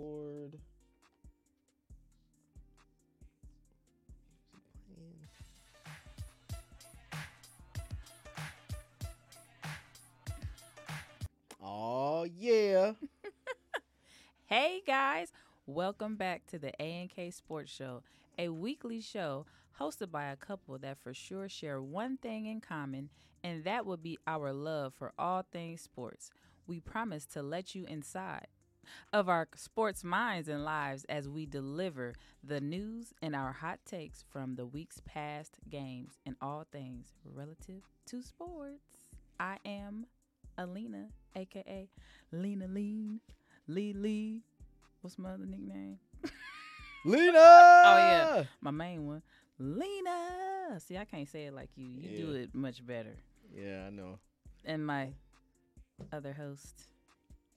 record. Oh yeah. Hey guys, welcome back to the A&K Sports Show, a weekly show hosted by a couple that for sure share one thing in common, and that would be our love for all things sports. We promise to let you inside of our sports minds and lives as we deliver the news and our hot takes from the week's past games and all things relative to sports. I am Alina, aka Lena Lean, Lee Lee. What's my other nickname? Lena. Oh yeah, my main one, Lena. See, I can't say it like you. You do it much better. Yeah, I know. And my other host.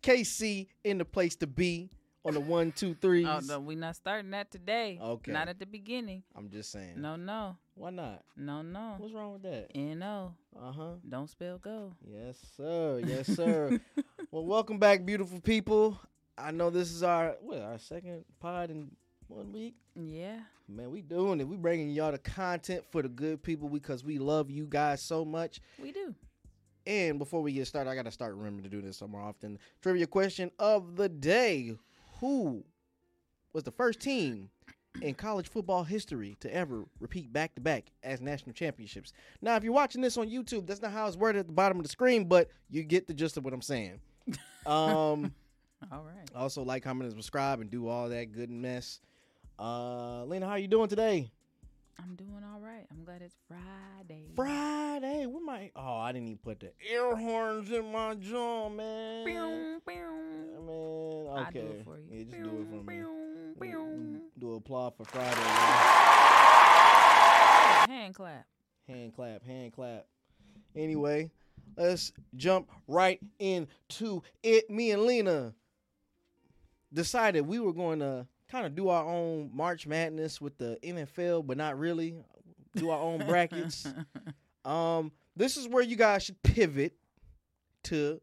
KC in the place to be on the one, two, threes. Oh no, we not starting that today. Okay. Not at the beginning. I'm just saying. No, no, Why not? no, no. What's wrong with that? N-O. Uh huh. Don't spell go. Yes, sir. Yes, sir. well, welcome back, beautiful people. I know this is our what our second pod in one week. Yeah. Man, we doing it. We bringing y'all the content for the good people because we love you guys so much. We do. And before we get started, I got to start remembering to do this some more often. Trivia question of the day: Who was the first team in college football history to ever repeat back to back as national championships? Now, if you're watching this on YouTube, that's not how it's worded at the bottom of the screen, but you get the gist of what I'm saying. Um. All right. Also, like, comment, and subscribe, and do all that good mess. Uh, Lena, how are you doing today? I'm doing all right. I'm glad it's Friday. Friday. Where my? Oh, I didn't even put the air horns in my jaw, man. Pew, pew. Man, okay. do it for you. Yeah, just do it for me. Pew, Mm, mm, Do applaud for Friday. man. Hand clap. Hand clap, hand clap. Anyway, let's jump right into it. Me and Lena decided we were going to kind of do our own March Madness with the NFL, but not really. Do our own brackets. Um, this is where you guys should pivot to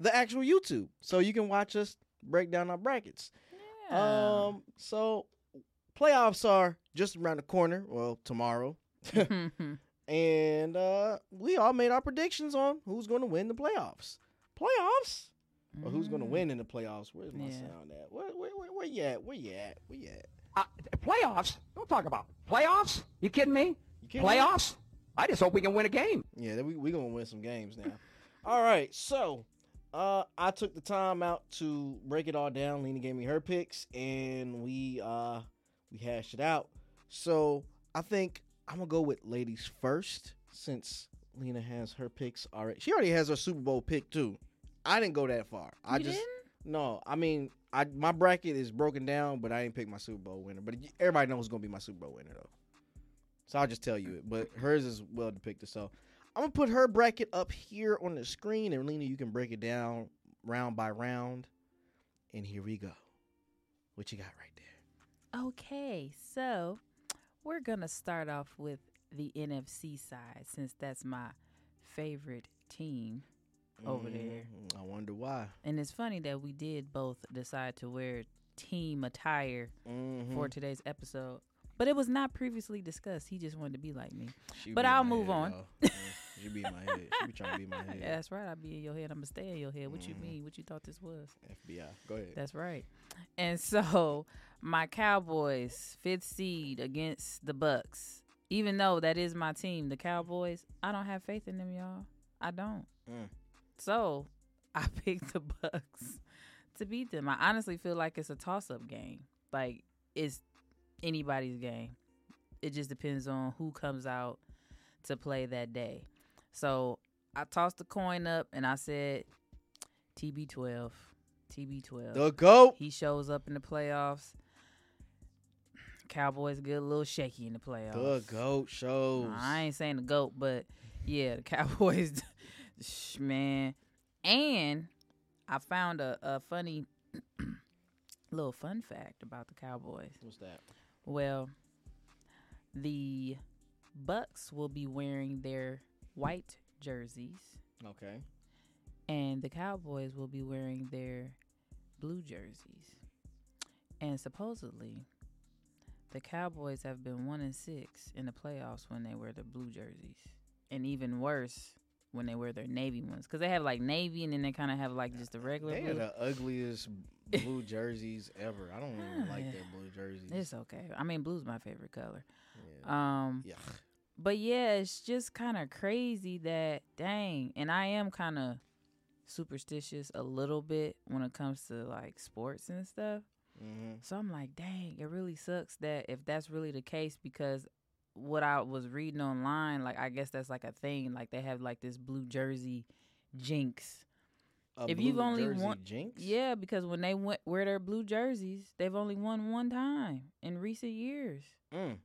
the actual YouTube, so you can watch us break down our brackets. Yeah. Um, so playoffs are just around the corner. Well, tomorrow, and uh, we all made our predictions on who's going to win the playoffs. Playoffs, or who's going to Mm. win in the playoffs? Where's my Yeah. sound at? Where, where, where, where you at? Where you at? Where you at? Uh, playoffs? Don't talk about playoffs. You kidding me? You kidding me? Playoffs? I just hope we can win a game. Yeah, we we gonna win some games now. all right, so uh, I took the time out to break it all down. Lena gave me her picks, and we uh we hashed it out. So I think I'm gonna go with ladies first, since Lena has her picks already. She already has her Super Bowl pick too. I didn't go that far. I You just didn't? no. I mean, I my bracket is broken down, but I didn't pick my Super Bowl winner. But everybody knows who's gonna be my Super Bowl winner though. So I'll just tell you it. But hers is well depicted. So I'm gonna put her bracket up here on the screen, and Lena, you can break it down round by round. And here we go. What you got right there? Okay, so we're gonna start off with the NFC side since that's my favorite team over there. Mm, I wonder why. And it's funny that we did both decide to wear team attire Mhm. for today's episode. But it was not previously discussed. He just wanted to be like me. She but I'll move head, on. Yeah, she be in my head. She be trying to be in my head. Yeah, that's right. I'll be in your head. I'm gonna stay in your head. What you Mhm. mean? What you thought this was? FBI. Go ahead. That's right. And so my Cowboys fifth seed against the Bucks. Even though that is my team, the Cowboys, I don't have faith in them, y'all. I don't. Mm. So I picked the Bucks to beat them. I honestly feel like it's a toss up game. Like it's anybody's game. It just depends on who comes out to play that day. So I tossed the coin up and I said TB12. TB12. the goat. He shows up in the playoffs. Cowboys get a little shaky in the playoffs. The goat shows. I ain't saying the goat, but yeah, the Cowboys, man. And I found a, a funny little fun fact about the Cowboys. What's that? Well, the Bucks will be wearing their white jerseys, Okay. and the Cowboys will be wearing their blue jerseys, and supposedly the Cowboys have been one and six in the playoffs when they wear the blue jerseys, and even worse when they wear their navy ones because they have like navy and then they kind of have like just the regular. They blue. are the ugliest blue jerseys ever. I don't even like Yeah. their blue jerseys. It's okay. I mean, blue's my favorite color. yeah. Um, yeah. but yeah, it's just kind of crazy that dang, and I am kind of superstitious a little bit when it comes to like sports and stuff. hmm So I'm like, dang, it really sucks that if that's really the case because what I was reading online, like I guess that's like a thing. Like they have like this blue jersey jinx. If you've only won- jinx, Yeah, because when they went wear their blue jerseys, they've only won one time in recent years. Mm.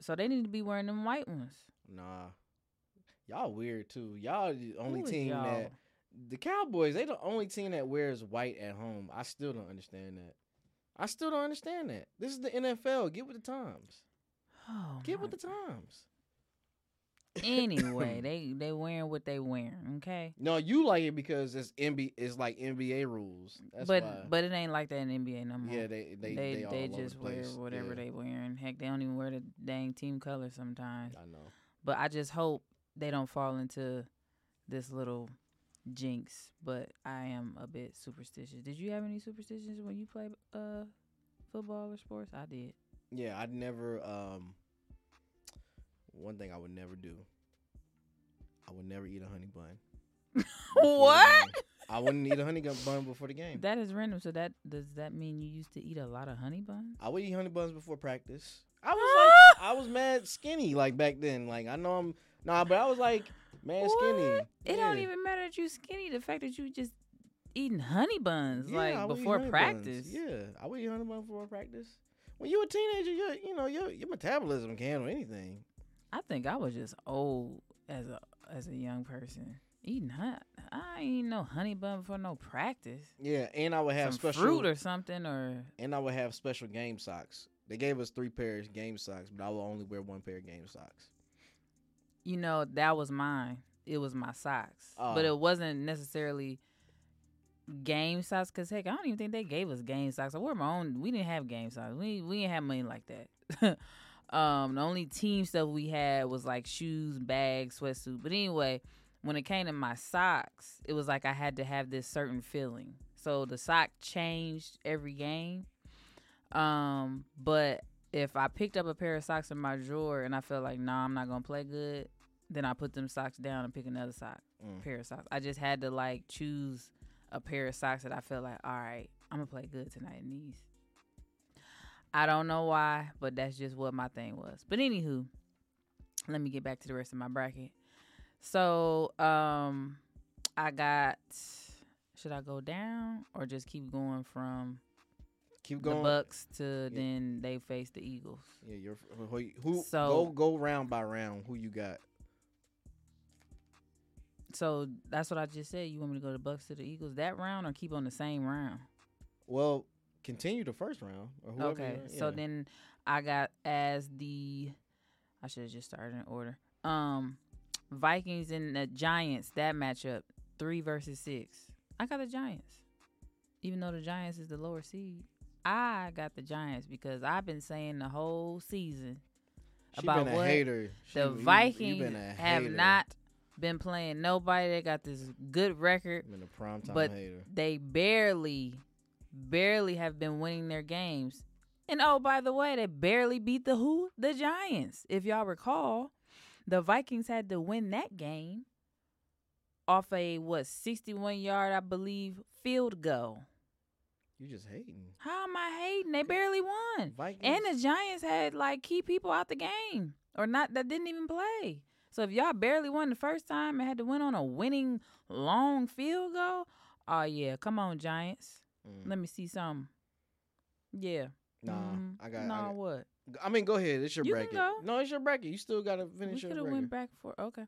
So they need to be wearing them white ones. Nah, y'all weird too. Y'all the only team y'all? that the Cowboys. They the only team that wears white at home. I still don't understand that. I still don't understand that. This is the NFL. Get with the times. Oh, Get with the times. anyway, they they wearing what they wearing, okay? No, you like it because it's NBA. It's like NBA rules. That's but why. but it ain't like that in NBA no more. yeah, they they they they, they just wear whatever Yeah, they wearing. Heck, they don't even wear the dang team color sometimes. I know. But I just hope they don't fall into this little jinx. But I am a bit superstitious. Did you have any superstitions when you played uh football or sports? I did. Yeah, I'd never. Um, one thing I would never do. I would never eat a honey bun. What? I wouldn't eat a honey bun before the game. That is random. So that does that mean you used to eat a lot of honey buns? I would eat honey buns before practice. I was like, I was mad skinny like back then. Like I know I'm nah, but I was like mad skinny. What? It don't even matter that you skinny. The fact that you just eating honey buns Yeah, like before honey buns. practice. Yeah, I would eat honey buns before practice. When you a teenager, you you know your your metabolism can't handle anything. I think I was just old as a as a young person eating hot. I ain't no honey bun before no practice. Yeah, and I would have Some special fruit or something or and I would have special game socks. They gave us three pairs of game socks, but I will only wear one pair of game socks. you know that was mine. It was my socks, ah. but Oh. it wasn't necessarily game socks. Cause heck, I don't even think they gave us game socks. I wore my own. We didn't have game socks. We we didn't have money like that. um, the only team stuff we had was like shoes, bags, sweatsuit. But anyway, when it came to my socks, it was like I had to have this certain feeling. So the sock changed every game. Um, but if I picked up a pair of socks in my drawer and I felt like, nah, I'm not gonna play good, then I put them socks down and pick another sock, Mm. pair of socks. I just had to like choose a pair of socks that I felt like, all right, I'm gonna play good tonight in these. I don't know why, but that's just what my thing was. But anywho, let me get back to the rest of my bracket. So, um, I got. Should I go down or just keep going from Keep going the. Bucks to then they face the Eagles? Yeah, you're who, who So- go go round by round. Who you got? So that's what I just said. You want me to go to Bucks to the Eagles that round or keep on the same round? Well, continue the first round. Or whoever Okay. you're- So yeah. then I got as the I should have just started in order. Um Vikings and the Giants, that matchup, three versus six. I got the Giants. Even though the Giants is the lower seed. I got the Giants because I've been saying the whole season She about been a what hater. She- the you- you Vikings have not been playing nobody. They got this good record. been a prime time but hater. they barely, barely have been winning their games. And oh, by the way, they barely beat the who? The Giants. If y'all recall, the Vikings had to win that game off a what 61 yard, I believe, field goal. You just hating. How am I hating? They barely won. Vikings. And the Giants had like key people out the game or not that didn't even play. So if y'all barely won the first time and had to win on a winning long field goal, oh yeah, come on Giants. Mm. Let me see some. Yeah. Nah, Mhm. I got. Nah, I, what? I mean, go ahead. It's your You bracket. go. No, it's your bracket. You still gotta finish your could have went back for okay.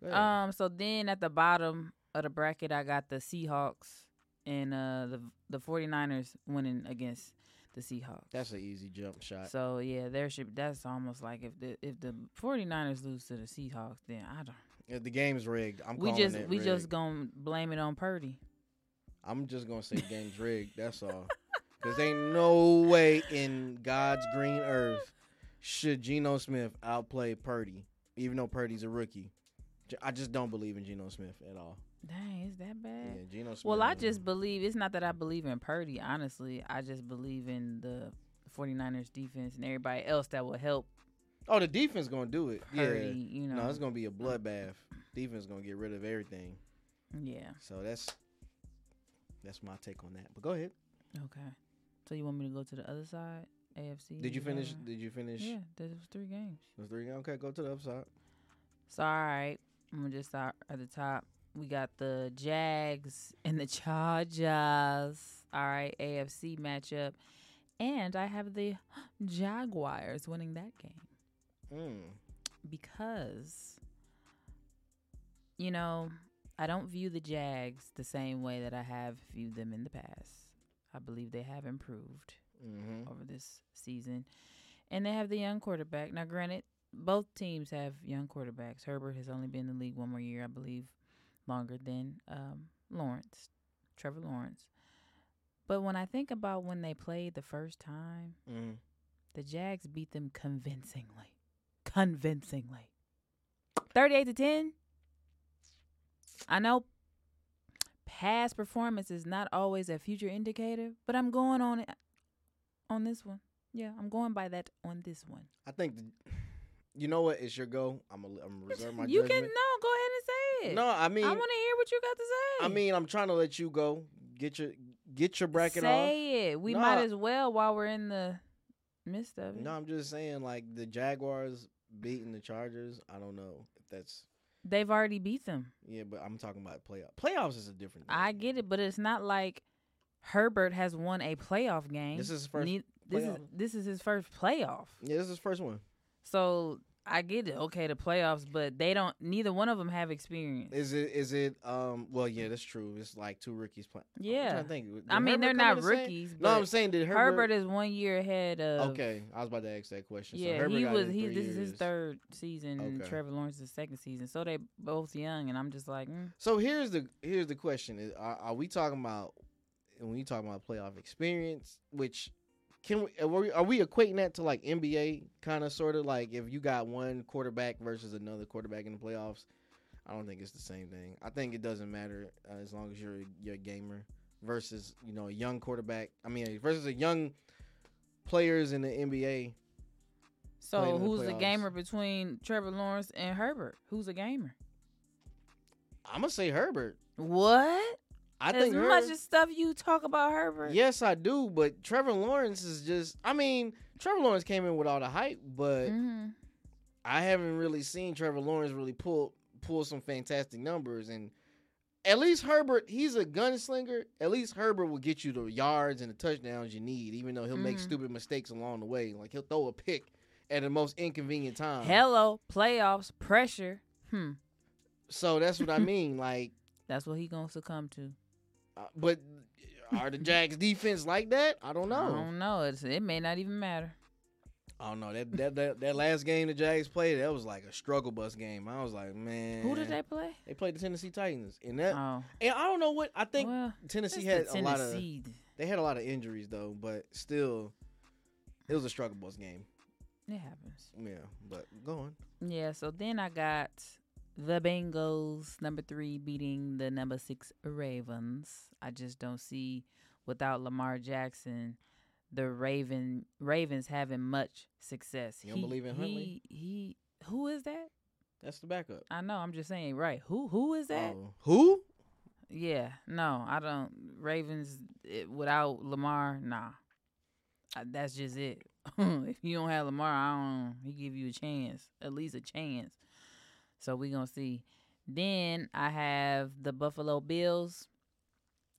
Go ahead. Um. So then at the bottom of the bracket, I got the Seahawks and uh the the 49ers winning against the Seahawks. That's an easy jump shot. So yeah, there should that's almost like if the if the 49ers lose to the Seahawks, then I don't. If the game's rigged. I'm we calling just we just rigged. gonna blame it on Purdy. I'm just gonna say rigged. That's all. Cause ain't no way in God's green earth should Geno Smith outplay Purdy, even though Purdy's a rookie. I just don't believe in Geno Smith at all. Dang, is that bad? Yeah, Geno Smith. Well, I just believe it's not that I believe in Purdy, honestly. I just believe in the 49ers defense and everybody else that will help oh the defense gonna do it. Purdy, yeah, you know. no, it's gonna be a bloodbath. Defense gonna get rid of everything. yeah. So that's that's my take on that. But go ahead. Okay. So you want me to go to the other side? AFC? Did you finish? that- Did you finish? Yeah, there was three games. The three. Okay, go to the upside. So all right, I'm gonna just start at the top. We got the Jags and the Chargers. All right, AFC matchup, and I have the Jaguars winning that game Mm. because you know I don't view the Jags the same way that I have viewed them in the past. I believe they have improved Mm-hmm. over this season. And they have the young quarterback. Now, granted, both teams have young quarterbacks. Herbert has only been in the league one more year, I believe, longer than um, Lawrence, Trevor Lawrence. But when I think about when they played the first time, Mm-hmm. the Jags beat them convincingly. Convincingly. 38 to 10. I know past performance is not always a future indicator, but I'm going on it on this one. Yeah, I'm going by that on this one. I think. The, you know what? It's your go. I'm gonna, I'm reserve my you judgment. can no, go ahead and say it. No, I mean, I want to hear what you got to say. I mean, I'm trying to let you go. Get your get your bracket off. say it. We No, might as well while we're in the midst of it. No, I'm just saying, like the Jaguars beating the Chargers. I don't know if that's They've already beat them. yeah, but I'm talking about playoff. Playoffs is a different. Thing. I get it, but it's not like Herbert has won a playoff game. This is his first Ne- this is this is his first playoff. Yeah, this is his first one. So I get it. Okay, the playoffs, but they don't. Neither one of them have experience. Is it? Is it? Um. Well, yeah, that's true. It's like two rookies playing. Yeah. I think. Did I mean, Herbert they're not in the same- rookies. No, I'm saying Herbert? Herbert is one year ahead of. okay, I was about to ask that question. so Yeah, Herbert he was. He this is his third season, and Okay. Trevor Lawrence's second season. So they both young, and I'm just like, mm, So here's the here's the question: is, are, are we talking about when we talk about playoff experience? Which can we are we, are we equating that to like NBA kind of sort of like if you got one quarterback versus another quarterback in the playoffs? I don't think it's the same thing. I think it doesn't matter uh, as long as you're you're a gamer versus you know a young quarterback. I mean versus a young players in the NBA. so in the who's the gamer between Trevor Lawrence and Herbert? Who's a gamer? I'm gonna say Herbert. What? I as think much as stuff you talk about Herbert. Yes, I do. But Trevor Lawrence is just. I mean, Trevor Lawrence came in with all the hype, but hmm I haven't really seen Trevor Lawrence really pull pull some fantastic numbers. And at least Herbert, he's a gunslinger. At least Herbert will get you the yards and the touchdowns you need, even though he'll make Mhm. stupid mistakes along the way. Like he'll throw a pick at the most inconvenient time. Hello, playoffs pressure. Hmm, So that's what I mean. Like, that's what he gonna succumb to. Uh, but are the Jags defense like that? I don't know. I don't know. It's, it may not even matter. I don't know that that that, that last game the Jags played. That was like a struggle bus game. I was like, man, Who did they play? They played the Tennessee Titans, and that Oh, and I don't know what I think. well, Tennessee had a lot of they had a lot of injuries though, but still, it was a struggle bus game. It happens. Yeah, but go on. Yeah, so then I got the Bengals, number three, beating the number six Ravens. I just don't see, without Lamar Jackson, the Raven Ravens having much success. You don't believe in Huntley? He, he, who is that? That's the backup. I know. I'm just saying. Right? Who? Who is that? Oh. Who? Yeah. No, I don't. Ravens it, without Lamar, nah. Uh, that's just it. if you don't have Lamar, I don't. He give you a chance, at least a chance. So we're gonna see. Then I have the Buffalo Bills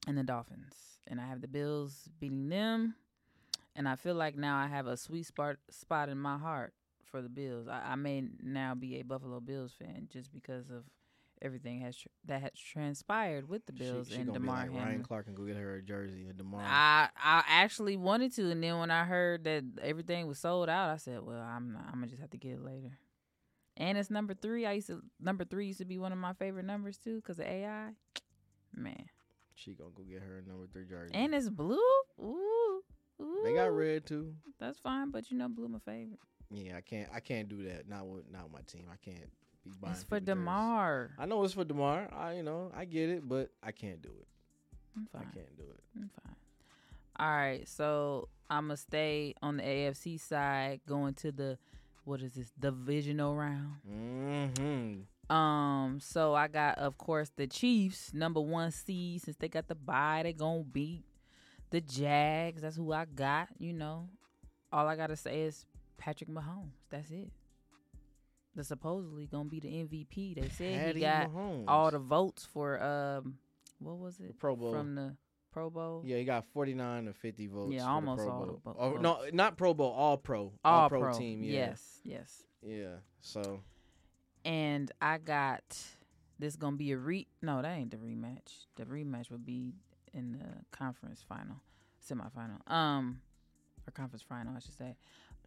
and the Dolphins, and I have the Bills beating them. And I feel like now I have a sweet spot spot in my heart for the Bills. I, I may now be a Buffalo Bills fan just because of everything has tr- that has transpired with the Bills she, she and gonna be Damar like Hamlin. Ryan Clark and go get her a jersey and Damar. I I actually wanted to, and then when I heard that everything was sold out, I said, "Well, I'm not, I'm gonna just have to get it later." And it's number three. I used to number three used to be one of my favorite numbers too, because of AI. Man, She gonna go get her number three jersey. And it's blue. Ooh, ooh. they got red too. That's fine, but you know, blue my favorite. Yeah, I can't. I can't do that. Not with not with my team. I can't be buying. It's for people jerseys. Damar. I know it's for Damar. I you know I get it, but I can't do it. I'm fine. I can't do it. I'm fine. All right, so I'm gonna stay on the AFC side, going to the what is this divisional round. Mm-hmm. Um, so I got, of course, the Chiefs, number one seed, since they got the bye, they gonna beat the Jags. That's who I got. You know, all I gotta say is Patrick Mahomes. That's it. The supposedly gonna be the MVP. They said Patty he got Mahomes. all the votes for um, what was it Pro Bowl. from the Pro Bowl? yeah, he got 49 or 50 votes. Yeah, almost Pro all Bowl. vo- Oh, no, not Pro Bowl, All Pro. All pro, Pro team. Yeah. Yes, yes. Yeah. So And I got this gonna be a re. No, that ain't the rematch. The rematch would be in the conference final, semifinal, um, or conference final, I should say.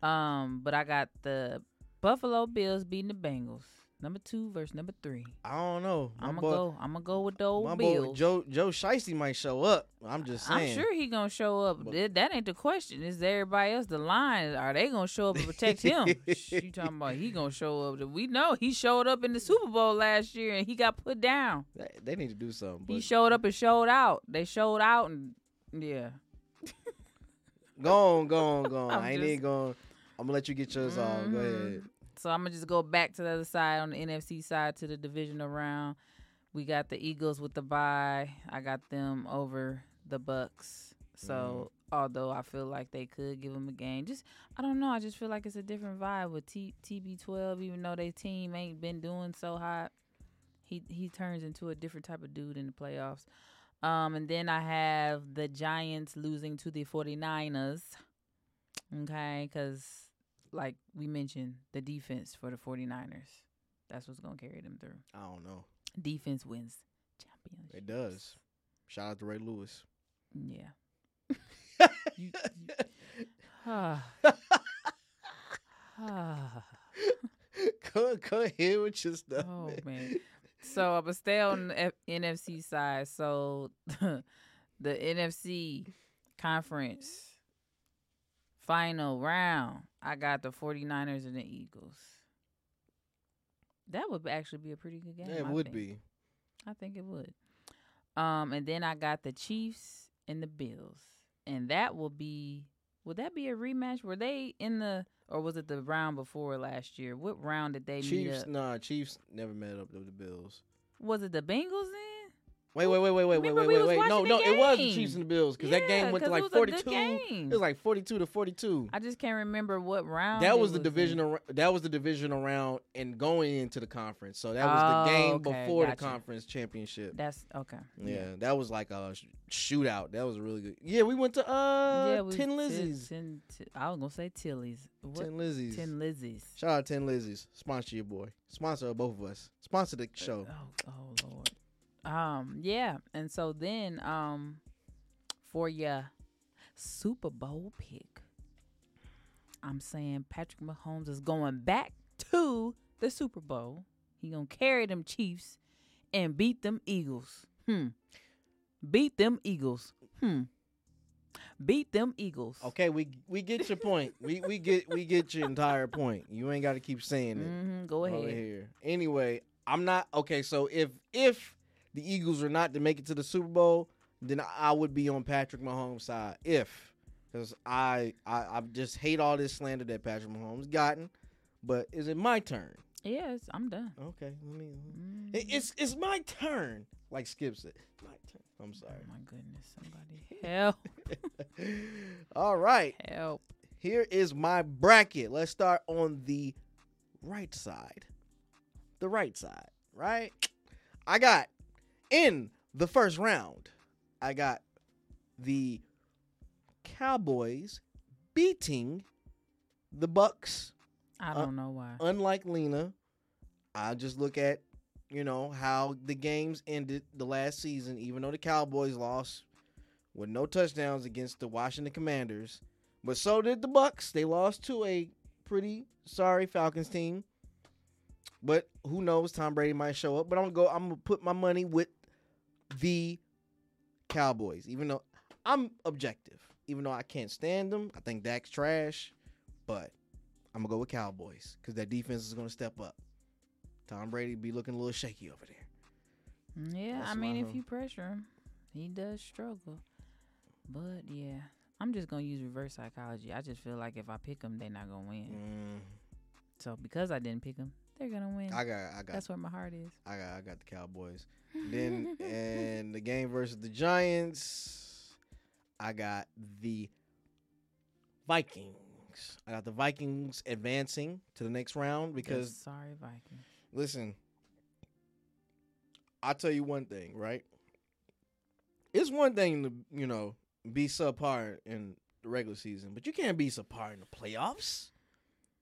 Um, but I got the Buffalo Bills beating the Bengals, number two versus number three. I don't know. I'm gonna go. I'm gonna go with the old my boy Joe Joe Shiesty might show up. I'm just saying. I'm sure he gonna show up. But- That, ain't the question. Is everybody else the line? Are they gonna show up and protect him? You talking about he gonna show up? We know he showed up in the Super Bowl last year and he got put down. They, need to do something. He showed up and showed out. They showed out and yeah. go on, go on, go on. I'm I ain't just- even going. I'm gonna let you get yours off. Go mm-hmm. ahead. So I'm gonna just go back to the other side on the NFC side to the divisional round. We got the Eagles with the bye. I got them over the Bucks. So although I feel like they could give them a game, just I don't know. I just feel like it's a different vibe with T- TB12. Even though their team ain't been doing so hot, he he turns into a different type of dude in the playoffs. Um, and then I have the Giants losing to the 49ers. Okay, because like we mentioned, the defense for the 49ers. That's what's going to carry them through. I don't know. Defense wins championship. It does. Shout out to Ray Lewis. Yeah. You- Ah. Ah. go, go ahead with your stuff. oh man. man. So I'm gonna stay on the F- NFC side. So the NFC conference final round, I got the 49ers and the Eagles. That would actually be a pretty good game. Yeah, it I would think. be. I think it would. Um, and then I got the Chiefs and the Bills, and that will be. Would that be a rematch? Were they in the, or was it the round before last year? What round did they meet Chiefs, up? nah, Chiefs never met up with the Bills. Was it the Bengals then? Wait, wait, wait, wait, wait, wait, wait, wait, wait. No, no, the it was the. Chiefs and the Bills because that game went to like it was forty-two. It was like forty-two to 42. I just can't remember what round. That it was the divisional. That was the divisional round and going into the conference. So that was Oh, the game okay, before the conference championship. That's okay. Yeah, that was like a shootout. That was really good. Yeah, we went to uh yeah. we- Tin- Lizzies. Tin- Tin- I was gonna say Tilly's. What? Tin Lizzies. Tin Lizzies. Shout out Tin Lizzies. Sponsor your boy. Sponsor both of us. Sponsor the show. Oh, oh Lord. Um, yeah, and so then, um, for your Super Bowl pick, I'm saying Patrick Mahomes is going back to the Super Bowl. He gonna carry them Chiefs and beat them Eagles. Hmm. Beat them Eagles. Hmm. Beat them Eagles. Okay, we we get your point. we we get we get your entire point. You ain't got to keep saying it. hmm Go ahead. here. Anyway, I'm not okay. So if if the Eagles are not to make it to the Super Bowl, then I would be on Patrick Mahomes' side. If because I, I I just hate all this slander that Patrick Mahomes gotten. But is it my turn? Yes, I'm done. Okay, let me. Mm. It- It's it's my turn. Like Skip said, my turn. I'm oh sorry. Oh my goodness! Somebody help! all right. Help! Here is my bracket. Let's start on the right side. The right side, right? I got in the first round, I got the Cowboys beating the Bucks. I Uh, don't know why. Unlike Lena, I just look at, you know, how the games ended the last season, even though the Cowboys lost with no touchdowns against the Washington Commanders. But so did the Bucks. They lost to a pretty sorry Falcons team. But who knows? Tom Brady might show up. But I'm gonna go. I'm gonna put my money with the Cowboys. Even though I'm objective, even though I can't stand them, I think Dak's trash, but I'm gonna go with Cowboys because that defense is gonna step up. Tom Brady be looking a little shaky over there. Yeah, That's I mean, if you pressure him, he does struggle. But yeah, I'm just gonna use reverse psychology. I just feel like if I pick them, they're not gonna win. Mm, So because I didn't pick them, they're gonna win. I got, I got, That's where my heart is. I got, I got the Cowboys. then and the game versus the Giants, I got the Vikings. I got the Vikings advancing to the next round because sorry Vikings. listen, I'll tell you one thing, right? It's one thing to, you know, be subpar in the regular season, but you can't be subpar in the playoffs.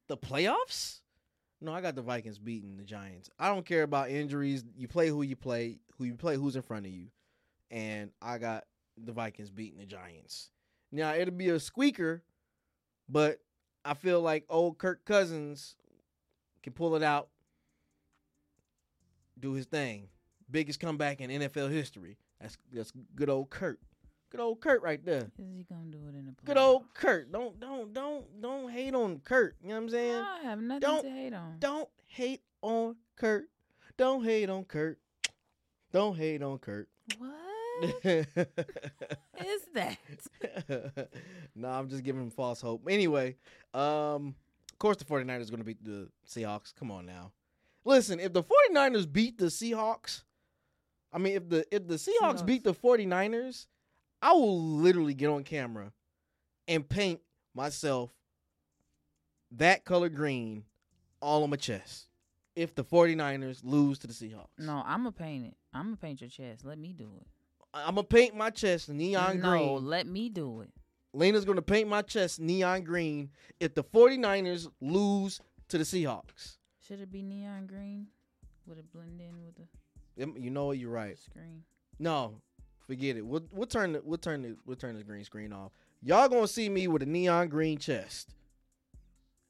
The playoffs? No, I got the Vikings beating the Giants. I don't care about injuries. You play who you play, who you play, who's in front of you. And I got the Vikings beating the Giants. Now, it'll be a squeaker, but I feel like old Kirk Cousins can pull it out do his thing. Biggest comeback in NFL history. That's that's good old Kurt. Good old Kurt right there. Is he gonna do it in the playoffs? Good old Kurt. Don't don't don't don't hate on Kurt. You know what I'm saying? I have nothing Don't- to hate on. Don't hate on Kurt. Don't hate on Kurt. Don't hate on Kurt. What is that? no, I'm just giving him false hope. Anyway, um, of course the 49ers going to beat the Seahawks. Come on now. Listen, if the 49ers beat the Seahawks, I mean if the if the Seahawks, Seahawks. beat the 49ers, I will literally get on camera and paint myself that color green all on my chest. If the 49ers lose to the Seahawks. No, I'm gonna paint it. I'm gonna paint your chest. Let me do it. I'm gonna paint my chest neon no, green. No, let me do it. Lena's going to paint my chest neon green if the 49ers lose to the Seahawks. Should it be neon green? Would it blend in with the You know what? You're right. screen? No, forget it. We'll, we'll turn the we'll turn the we'll turn the green screen off. Y'all gonna see me with a neon green chest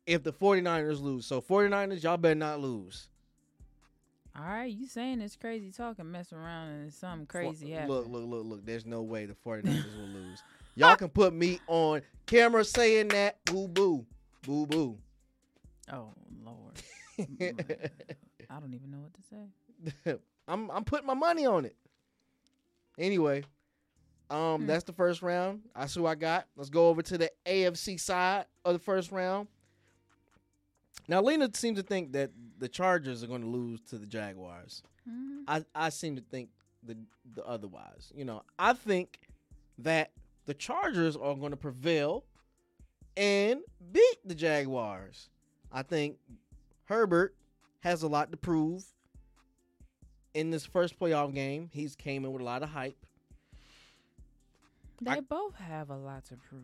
if the 49ers lose. So 49ers, y'all better not lose. All right, you saying it's crazy talking, messing around and something crazy For- Look, look, look, look. There's no way the 49ers will lose. Y'all can put me on camera saying that. Boo boo. Boo boo. Oh Lord, I don't even know what to say. I'm I'm putting my money on it. Anyway, um, Hmm. that's the first round. That's who I got. Let's go over to the AFC side of the first round. Now, Lena seems to think that the Chargers are going to lose to the Jaguars. Mhm. I I seem to think the the otherwise. You know, I think that the Chargers are going to prevail and beat the Jaguars. I think Herbert has a lot to prove in this first playoff game. He's came in with a lot of hype. They I- both have a lot to prove.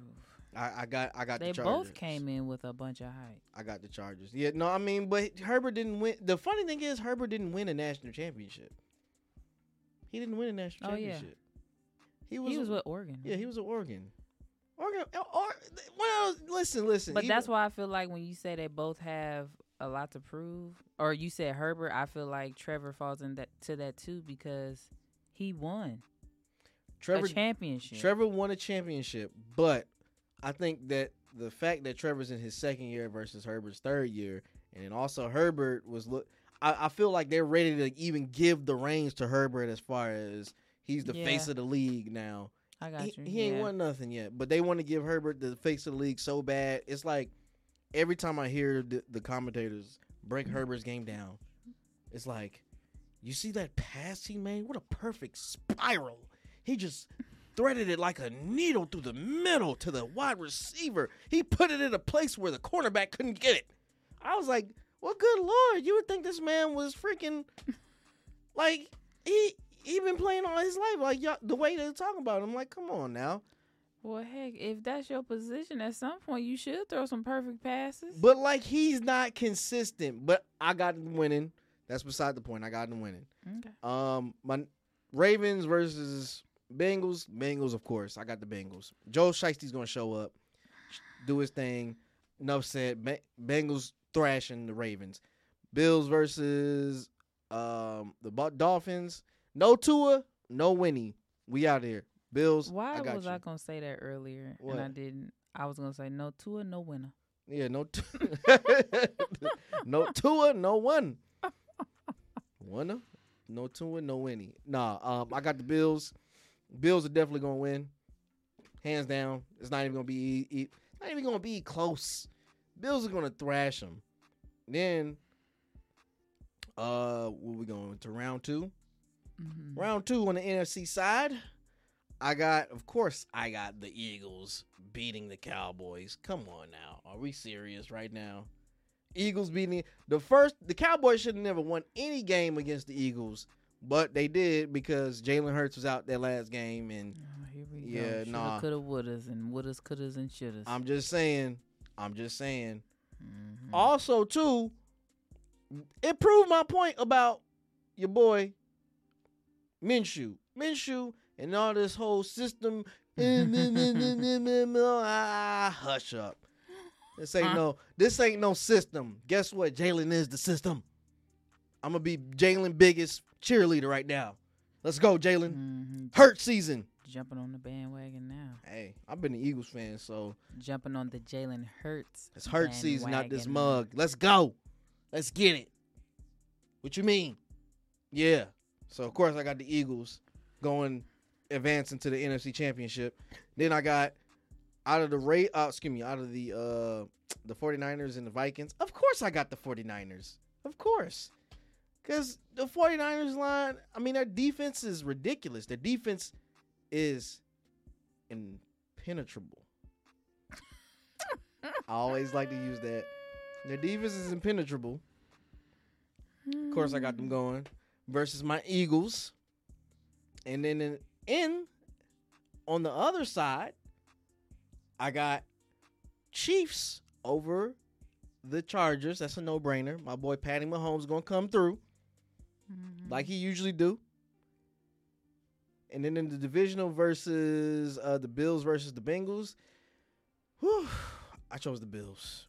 I, I got I got They the Chargers. both came in with a bunch of hype. I got the Chargers. Yeah, no, I mean, but Herbert didn't win. The funny thing is, Herbert didn't win a national championship. He didn't win a national Oh, yeah. championship. He was, he was with Oregon. Yeah, he was at Oregon. Oregon. Uh, or, well, listen, listen. But even- that's why I feel like when you say they both have a lot to prove, or you said Herbert, I feel like Trevor falls in that to that too because he won Trevor. a championship. Trevor won a championship, but I think that the fact that Trevor's in his second year versus Herbert's third year, and then also Herbert was look. I, I feel like they're ready to even give the reins to Herbert as far as he's the face of the league now. I got he, you. he ain't yeah. won nothing yet, but they want to give Herbert the face of the league so bad. It's like every time I hear the, the commentators break Herbert's game down, it's like, you see that pass he made? What a perfect spiral! He just threaded it like a needle through the middle to the wide receiver. He put it in a place where the cornerback couldn't get it. I was like, well, good lord, you would think this man was freaking like he he been playing all his life like y'all, the way they're talking about him. Like, come on now. Well, heck, if that's your position, at some point you should throw some perfect passes. But like he's not consistent. But I got him winning. That's beside the point. I got him winning. okay. Um, my Ravens versus Bengals. Bengals, of course. I got the Bengals. Joe Shiesty's gonna show up, do his thing. Enough said. Bengals thrashing the Ravens. Bills versus um the Dolphins. No Tua, no Winnie. We out here. Bills. Why I got was you. I gonna say that earlier What? and I didn't? I was gonna say no Tua, no winner. Yeah, no, t- no Tua, no one. Winner, no Tua, no winning. Nah, um, I got the Bills. Bills are definitely gonna win, hands down. It's not even gonna be, e- e- not even gonna be close. Bills are gonna thrash them. Then, uh, what we going to round two? Mhm. Round two on the NFC side, I got, of course, I got the Eagles beating the Cowboys. Come on now, are we serious right now? Eagles beating the first. The Cowboys should have never won any game against the Eagles, but they did because Jalen Hurts was out that last game, and Oh, here we Yeah, go. Nah. coulda, wouldas, and wouldas, couldas, and shouldas. I'm just saying, I'm just saying. Mhm. Also, too, it proved my point about your boy Minshew. Minshew and all this whole system. ah, hush up. This ain't Huh? no. This ain't no system. Guess what? Jalen is the system. I'm gonna be Jalen biggest cheerleader right now. Let's go, Jalen. Mhm. Hurt season. Jumping on the bandwagon now. Hey, I've been an Eagles fan, so Jumping on the Jalen Hurts. It's hurt season not this mug. Let's go. Let's get it. What you mean? Yeah. So of course I got the Eagles going advancing to the NFC championship. Then I got out of the Ray uh, excuse me, out of the uh the 49ers and the Vikings. Of course I got the 49ers. Of course. Cuz the 49ers line, I mean their defense is ridiculous. Their defense is impenetrable. I always like to use that. Their defense is impenetrable. Of course, I got them going versus my Eagles. And then in, in on the other side, I got Chiefs over the Chargers. That's a no-brainer. My boy Patty Mahomes is gonna come through Mhm. like he usually do. And then in the divisional versus uh, the Bills versus the Bengals, whew, I chose the Bills.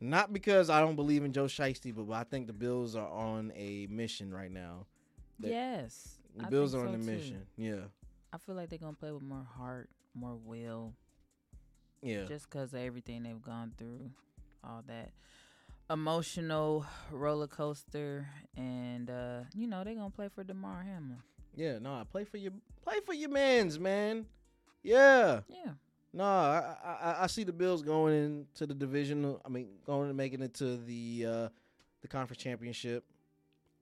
Not because I don't believe in Joe Shiesty, but I think the Bills are on a mission right now. yes. The I Bills are on so, a too. mission. Yeah, I feel like they're gonna play with more heart, more will, yeah. just because of everything they've gone through, all that emotional roller coaster, and uh, you know they're gonna play for Damar Hamlin. Yeah, no, I play for your play for your man's man. Yeah, Yeah, no, I, I I see the Bills going into the division. I mean, going and making it to the uh, the conference championship.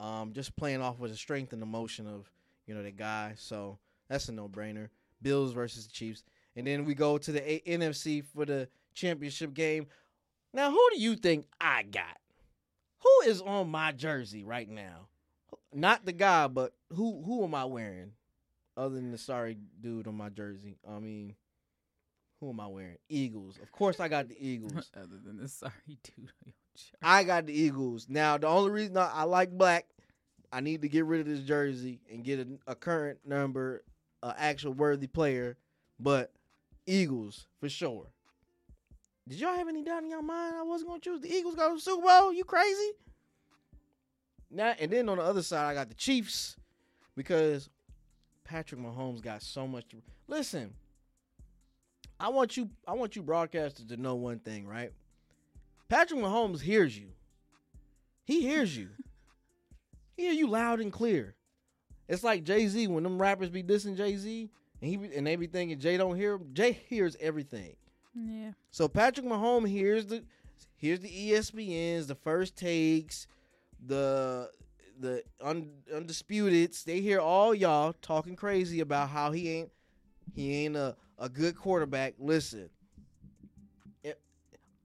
Um, just playing off with the strength and emotion of you know the guy. So that's a no brainer. Bills versus the Chiefs, and then we go to the a- NFC for the championship game. Now, who do you think I got? Who is on my jersey right now? Not the guy, but who who am I wearing? Other than the sorry dude on my jersey. I mean, who am I wearing? Eagles. Of course, I got the Eagles. other than the sorry dude. on your shirt. I got the Eagles. Now, the only reason I, I like black, I need to get rid of this jersey and get a, a current number, an actual worthy player. But Eagles for sure. Did y'all have any doubt in your mind I wasn't gonna choose the Eagles go to the Super Bowl? You crazy? Now and then on the other side, I got the Chiefs because Patrick Mahomes got so much. To, listen, I want you. I want you broadcasters to know one thing, right? Patrick Mahomes hears you. He hears you. He hear you loud and clear. It's like Jay Z when them rappers be dissing Jay Z and he be, and they be thinking Jay don't hear. 'em. Jay hears everything. Yeah, So Patrick Mahomes hears the here's the ESPNs, the first takes, the the un, undisputeds. They hear all y'all talking crazy about how he ain't he ain't a, a good quarterback. Listen,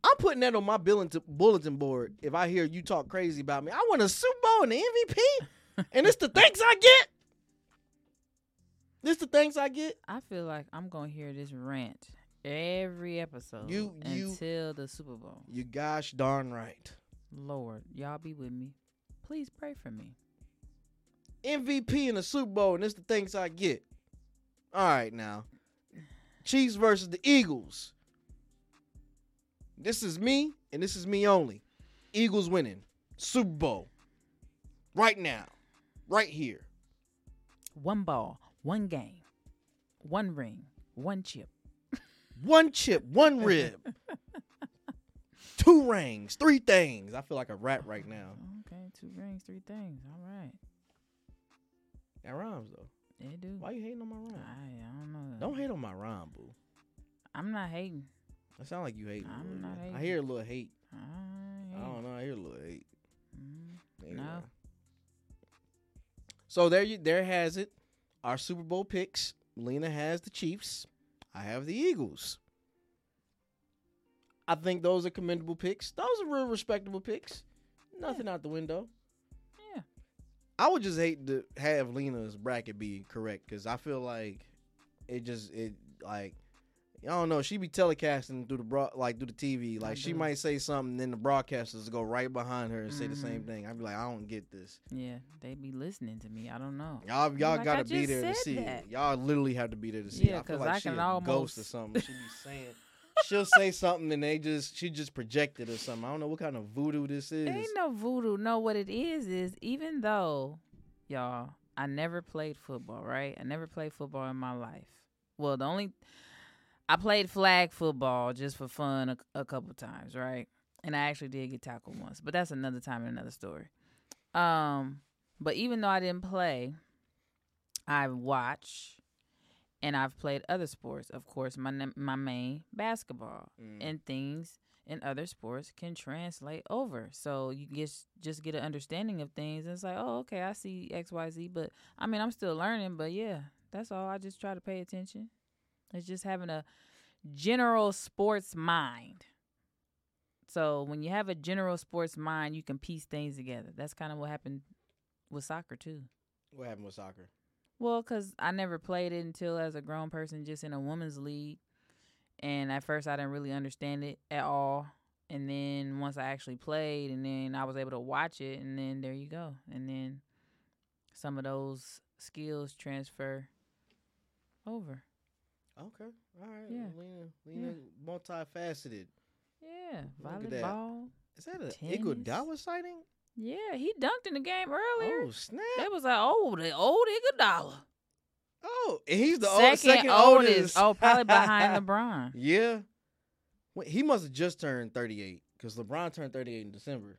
I'm putting that on my bulletin bulletin board. If I hear you talk crazy about me, I want a Super Bowl and the MVP, and it's the thanks I get. This the thanks I get. I feel like I'm gonna hear this rant every episode You- you- until the Super Bowl. You gosh darn right. Lord, y'all be with me. Please pray for me. MVP in the Super Bowl, and it's the things I get. All right, now, Chiefs versus the Eagles. This is me, and this is me only. Eagles winning Super Bowl right now, right here. One ball, one game, one ring, one chip. One chip, one rib, two rings, three things. I feel like a rat right now. Okay, two rings, three things. All right. That rhymes though. They do. Why you hating on my I, rhyme? I don't know. Don't hate on my rhyme, boo. I'm not hating. That sound like you hate. I'm not bit. I hear a little hate. I, I don't know. I hear a little hate. Mm, Anyway. No. So there you there has it. Our Super Bowl picks. Lena has the Chiefs. I have the Eagles. I think those are commendable picks. Those are real respectable picks. Nothing out the window. Yeah. I would just hate to have Lena's bracket be correct because I feel like it just it like I don't know. She be telecasting through the broad like through the TV. Like she might say something, then the broadcasters go right behind her and say the same Mhm. thing. I'd be like, I don't get this. Yeah. They be listening to me. I don't know. Y'all, y'all like, gotta be just there to said see that. it. Y'all literally have to be there to see Yeah, it. I feel 'cause like I she can a ghost or something. She be saying, she'll say something and they just she just projected or something. I don't know what kind of voodoo this is. Ain't no voodoo. No, what it is is even though, y'all, I never played football, right? I never played football in my life. Well, the only I played flag football just for fun a, a couple times, right? And I actually did get tackled once, but that's another time and another story. Um, but even though I didn't play, I watch and I've played other sports. Of course, my my main basketball Mm. and things in other sports can translate over. So you just just get an understanding of things. And it's like, oh, okay, I see X, Y, Z. But I mean, I'm still learning. But yeah, that's all. I just try to pay attention. It's just having a general sports mind. So when you have a general sports mind, you can piece things together. That's kind of what happened with soccer too. What happened with soccer? Well, because I never played it until as a grown person, just in a women's league. And at first, I didn't really understand it at all. And then once I actually played, and then I was able to watch it, and then there you go. And then some of those skills transfer over. Okay, all right. Yeah. Lena, Lena, multifaceted. Yeah, at that. volleyball. Is that a Tennis. Iguodala sighting? Yeah, he dunked in the game earlier. Oh snap! That was like, oh, the old Iguodala. Oh, and he's the old, second, second oldest. oldest. Oh, probably behind LeBron. Yeah. Wait, he must have just turned 38 because LeBron turned 38 in December.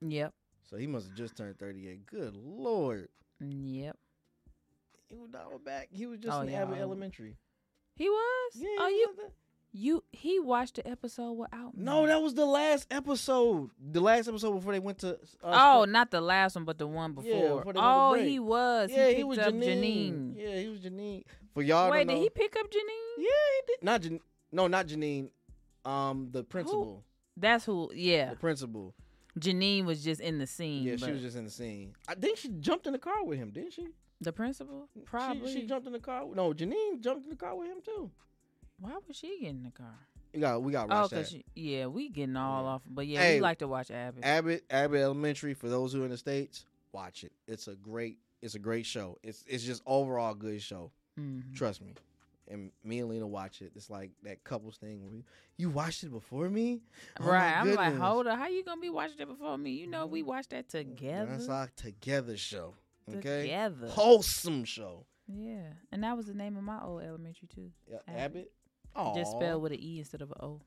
Yep. So he must have just turned 38. Good lord. Mm, yep. He was not back. He was just Oh, in yeah, Abbott. Elementary. He was. Yeah. oh, you. You he watched the episode without me. No, that was the last episode. The last episode before they went to. Uh, oh, Spur- not the last one, but the one Yeah, before. before they oh, break. he was. yeah, he, he, was Janine. Janine. Yeah, he was Janine. For y'all, Wait, don't did he pick up Janine? Yeah, he did. Not Jan. No, not Janine. Um, the principal. That's who. Yeah, The principal. Janine was just in the scene. Yeah, she was just in the scene. I think she jumped in the car with him, didn't she? The principal. Probably. She, jumped in the car. No, Janine jumped in the car with him too. Why would she get in the car? We got we got Oh, cause she, yeah, we getting all Yeah. off. But yeah, Hey, we like to watch Abbott. Abbott Abbott Elementary for those who are in the states, watch it. It's a great it's a great show. It's it's just overall good show. Mhm. Trust me. And me and Lena watch it. It's like that couples thing where you, you watched it before me. Oh right. I'm like, hold up. How you gonna be watching it before me? You know, we watched that together. That's our together show. Okay, Together. wholesome show. Yeah, and that was the name of my old elementary too. Yeah, Abbott. Abbott. Just spelled with an e instead of an o.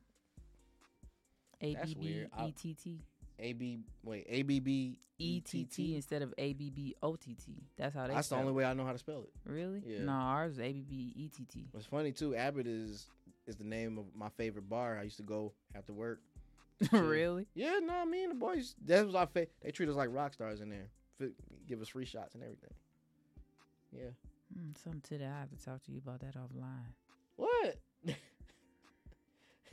A That's B B weird. I- E T T A B wait A B B E T T instead of A B B O T T. That's how they. That's the only it. way I know how to spell it. Really? Yeah. No, ours is A B B E T T. What's funny too, Abbott is is the name of my favorite bar. I used to go after work. really? Yeah, no, me and the boys. That was our fa- They treat us like rock stars in there. Give us free shots and everything. Yeah. Mm, something to that. I have to talk to you about that offline. What?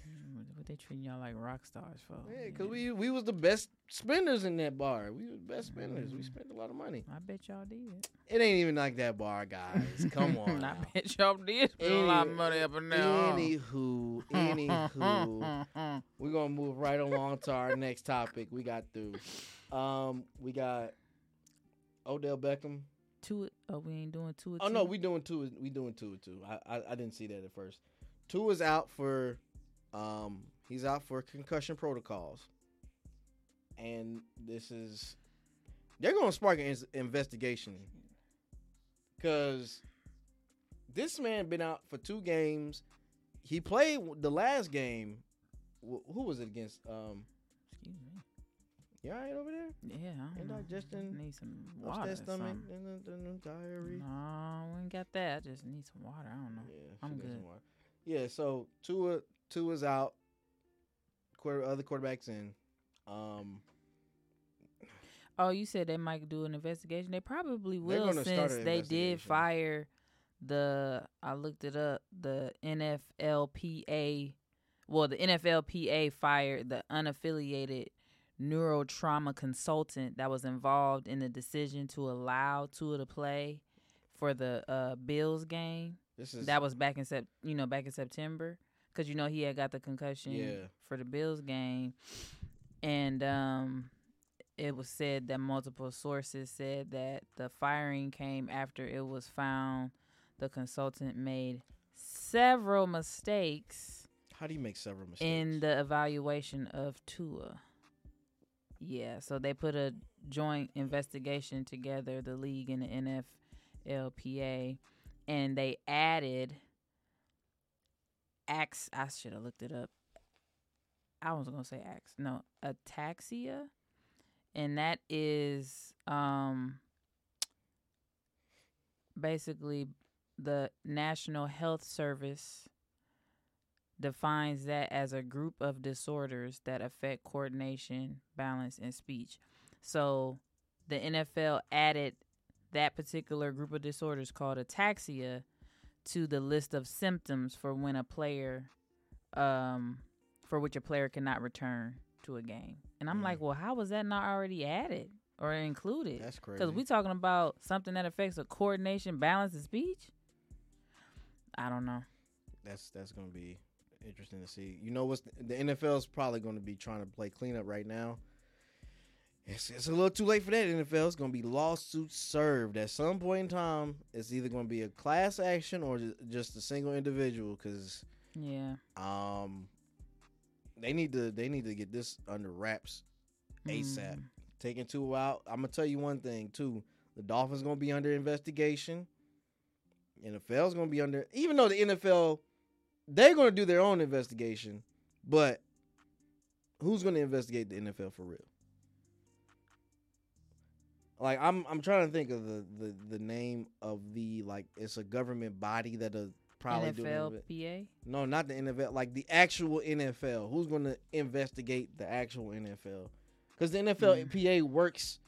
Mm, what- they treating y'all like rock stars for? Yeah, cause we we was the best spenders in that bar. We were the best spenders. We Mm. spent a lot of money. I bet y'all did. It ain't even like that bar, guys. Come on. I bet y'all did spend a lot of money up in there. Anywho, anywho, we're gonna move right along to our next topic. We got through. Um, we got Odell Beckham. Tua. Oh, we ain't doing Tua. Oh no, we doing Tua. We doing two or two. I, I I didn't see that at first. Tua is out for, um, he's out for concussion protocols, and this is, they're gonna spark an investigation, cause This man been out for two games. He played the last game. Who was it against? Um, Excuse me. You all right over there? Yeah, I don't digesting Need some What's water. that stomach? Diarrhea. No, we ain't got that. I just need some water. I don't know. Yeah, I'm she got some good. Yeah, so Tua Tua's out. Quarter other quarterbacks in. Um, Oh, you said they might do an investigation. They probably will since they did fire the I looked it up, the NFLPA well, the NFLPA fired the unaffiliated neurotrauma consultant that was involved in the decision to allow Tua to play for the uh, Bills game. this is That was back in sep- you know, back in September cuz you know he had got the concussion Yeah. for the Bills game. And um it was said that multiple sources said that the firing came after it was found the consultant made several mistakes how do you make several mistakes? in the evaluation of Tua. Yeah, so they put a joint investigation together, the league and the NFLPA, and they added ax. I should have looked it up. I was gonna say ax. No, ataxia, and that is um basically the National Health Service defines that as a group of disorders that affect coordination, balance, and speech. So the NFL added that particular group of disorders called ataxia to the list of symptoms for when a player um for which a player cannot return to a game. And I'm Mm. like, well, how was that not already added or included? That's crazy. Because we're talking about something that affects a coordination, balance, and speech. I don't know. that's that's gonna be interesting to see. You know what's the NFL's probably gonna be trying to play cleanup right now. It's, it's a little too late for that. NFL It's gonna be lawsuits served at some point in time. It's either gonna be a class action or just a single individual. Because Yeah. um, they need to they need to get this under wraps ASAP. Mm. Taking Tua out. I'm gonna tell you one thing too. The Dolphins gonna be under investigation. NFL's gonna be under. Even though the NFL, they're gonna do their own investigation, but who's gonna investigate the NFL for real? Like I'm, I'm trying to think of the the, the name of the like it's a government body that uh probably do the inve- NFLPA. no, not the NFL. Like the actual NFL. Who's going to investigate the actual NFL? Because the NFL Mm. PA works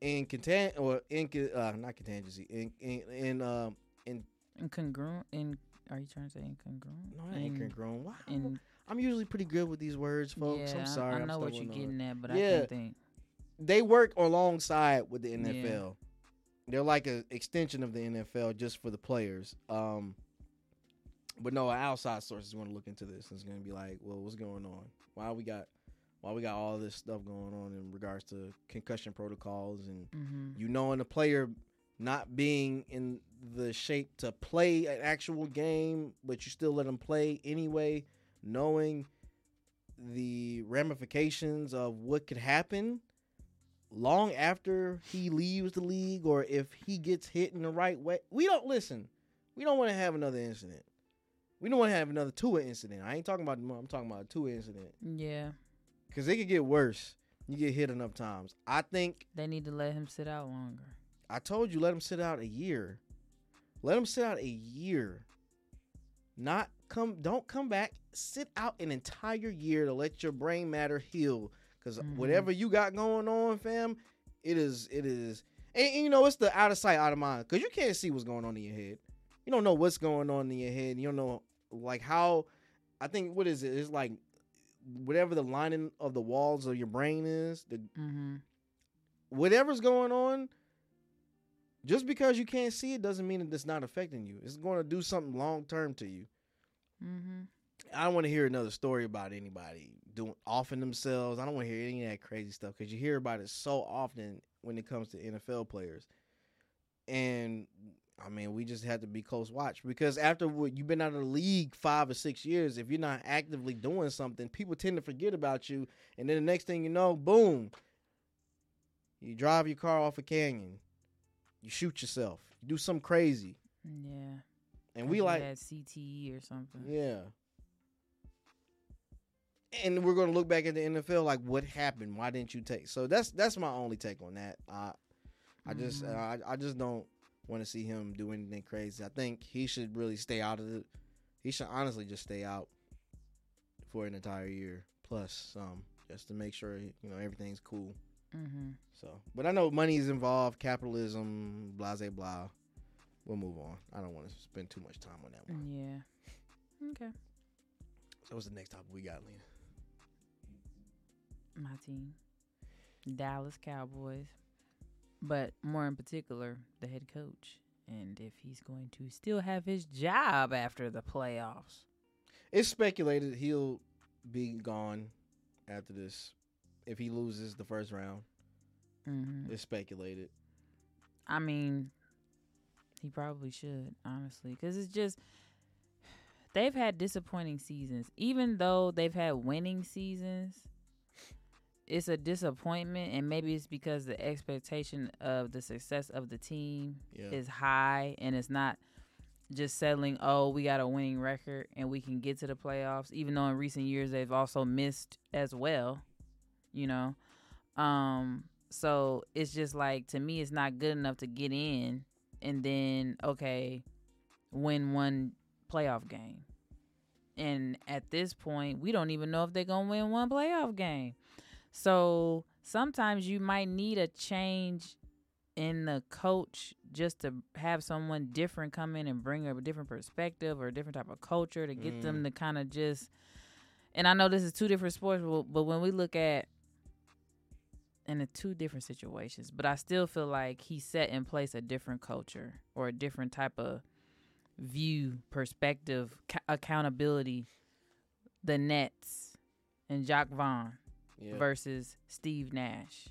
in content or in uh, not contingency in in in um in Incongruent. In are you trying to say incongruent? no In- congruent. Wow. in- I'm usually pretty good with these words, folks. yeah, I'm sorry. I know what you're stumbling on it. getting at, but I can't think. They work alongside with the Yeah. NFL. They're like an extension of the NFL just for the players. Um, but no, outside sources want to look into this. and It's going to be like, well, what's going on? Why we got, why we got all this stuff going on in regards to concussion protocols and hmm you knowing a player not being in the shape to play an actual game, but you still let him play anyway, knowing the ramifications of what could happen long after he leaves the league or if he gets hit in the right way. We don't listen. We don't want to have another incident. We don't want to have another Tua incident. I ain't talking about I'm talking about a Tua incident Yeah, because it could get worse. You get hit enough times. I think they need to let him sit out longer. I told you let him sit out a year. Let him sit out a year. Not come don't come back. Sit out an entire year to let your brain matter heal. because Mhm. whatever you got going on, fam, it is it is. And, and you know it's the out of sight, out of mind. Because you can't see what's going on in your head. You don't know what's going on in your head. You don't know like how. I think what is it? It's like whatever the lining of the walls of your brain is. The Mm-hmm. whatever's going on, just because you can't see it doesn't mean that it's not affecting you. It's going to do something long term to you. Mm-hmm. I don't want to hear another story about anybody doing offing themselves. I don't want to hear any of that crazy stuff because you hear about it so often when it comes to NFL players. And I mean, we just had to be close watch because after what you've been out of the league five or six years, if you're not actively doing something, people tend to forget about you. And then the next thing you know, boom, you drive your car off a canyon, you shoot yourself, you do something crazy. Yeah. And we like had CTE or something. Yeah. And we're gonna look back at the NFL like what happened? Why didn't you take? So that's that's my only take on that. I I just Mhm. I, I just don't want to see him do anything crazy. I think he should really stay out of it. He should honestly just stay out for an entire year plus some, just to make sure you know everything's cool. Mm-hmm. So, but I know money is involved, capitalism, blah blah blah. We'll move on. I don't want to spend too much time on that one. Yeah. Okay. So, what's the next topic we got, Lena? My team, Dallas Cowboys, but more in particular, the head coach, and if he's going to still have his job after the playoffs. It's speculated he'll be gone after this if he loses the first round. Mm-hmm. It's speculated. I mean, he probably should, honestly, because it's just they've had disappointing seasons. Even though they've had winning seasons, it's a disappointment, and maybe it's because the expectation of the success of the team Yeah. is high, and it's not just settling. Oh, we got a winning record, and we can get to the playoffs. Even though in recent years they've also missed as well, you know. Um, so it's just like to me, it's not good enough to get in and then okay, win one playoff game. And at this point, we don't even know if they're gonna win one playoff game. So sometimes you might need a change in the coach just to have someone different come in and bring a different perspective or a different type of culture to get them to kind of just. And I know this is two different sports, but but when we look at in the two different situations, but I still feel like he set in place a different culture or a different type of view, perspective, ca- accountability. The Nets and Jacque Vaughn Yeah. versus Steve Nash.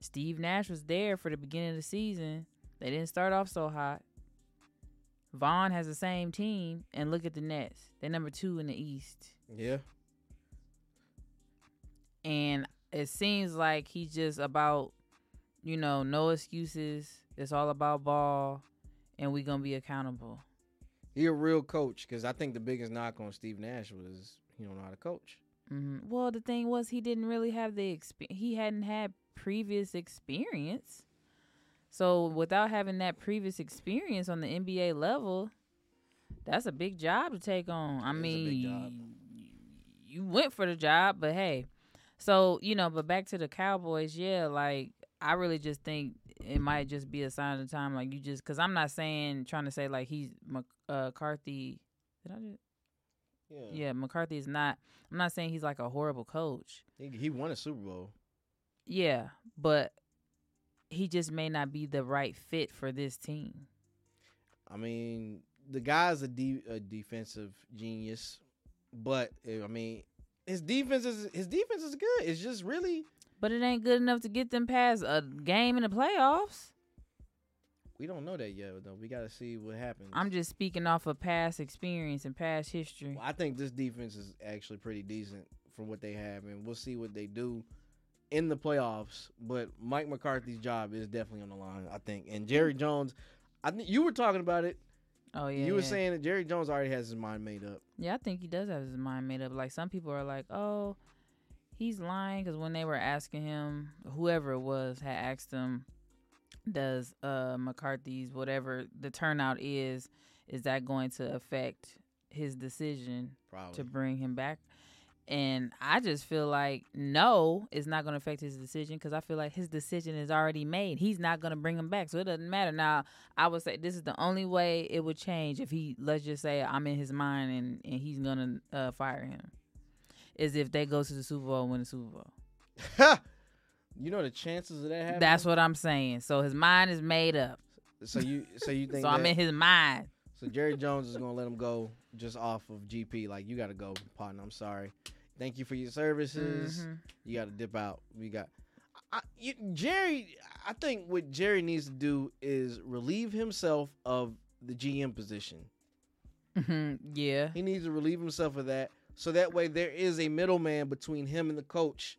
Steve Nash was there for the beginning of the season. They didn't start off so hot. Vaughn has the same team, and look at the Nets. They're number two in the East. yeah. And it seems like he's just about you know no excuses. It's all about ball and we gonna be accountable. He a real coach because I think the biggest knock on Steve Nash was he don't know how to coach. hmm well the thing was he didn't really have the exp- he hadn't had previous experience. So without having that previous experience on the nba level that's a big job to take on. I It mean you went for the job but hey so you know but back to the cowboys yeah like i really just think it might just be a sign of the time like you just because i'm not saying trying to say like he's uh, mccarthy did i just Yeah. yeah, McCarthy is not. I'm not saying he's like a horrible coach. He, he won a Super Bowl. Yeah, but he just may not be the right fit for this team. I mean, the guy's a, de- a defensive genius, but eh, I mean, his defense is his defense is good. It's just really But it ain't good enough to get them past a game in the playoffs. we don't know that yet. Though we got to see what happens. I'm just speaking off of past experience and past history. Well, I think this defense is actually pretty decent from what they have, and we'll see what they do in the playoffs. But Mike McCarthy's job is definitely on the line, I think. And Jerry Jones, I think you were talking about it. Oh yeah, you were yeah. saying that Jerry Jones already has his mind made up. Yeah, I think he does have his mind made up. Like some people are like, "Oh, he's lying," because when they were asking him, whoever it was had asked him, "Does uh, McCarthy's whatever the turnout is, is that going to affect his decision Probably. to bring him back?" And I just feel like no, it's not going to affect his decision because I feel like his decision is already made. He's not going to bring him back, so it doesn't matter. Now, I would say this is the only way it would change if he, let's just say, I'm in his mind and and he's going to uh, fire him, is if they go to the Super Bowl and win the Super Bowl. you know the chances of that happening. That's what I'm saying. So his mind is made up. So you so you think So I'm in his mind. so Jerry Jones is gonna let him go just off of GP. Like you got to go, partner. I'm sorry. Thank you for your services. Mhm. You got to dip out. We got I, you, Jerry. I think what Jerry needs to do is relieve himself of the GM position. Mhm. Yeah. He needs to relieve himself of that, so that way there is a middleman between him and the coach.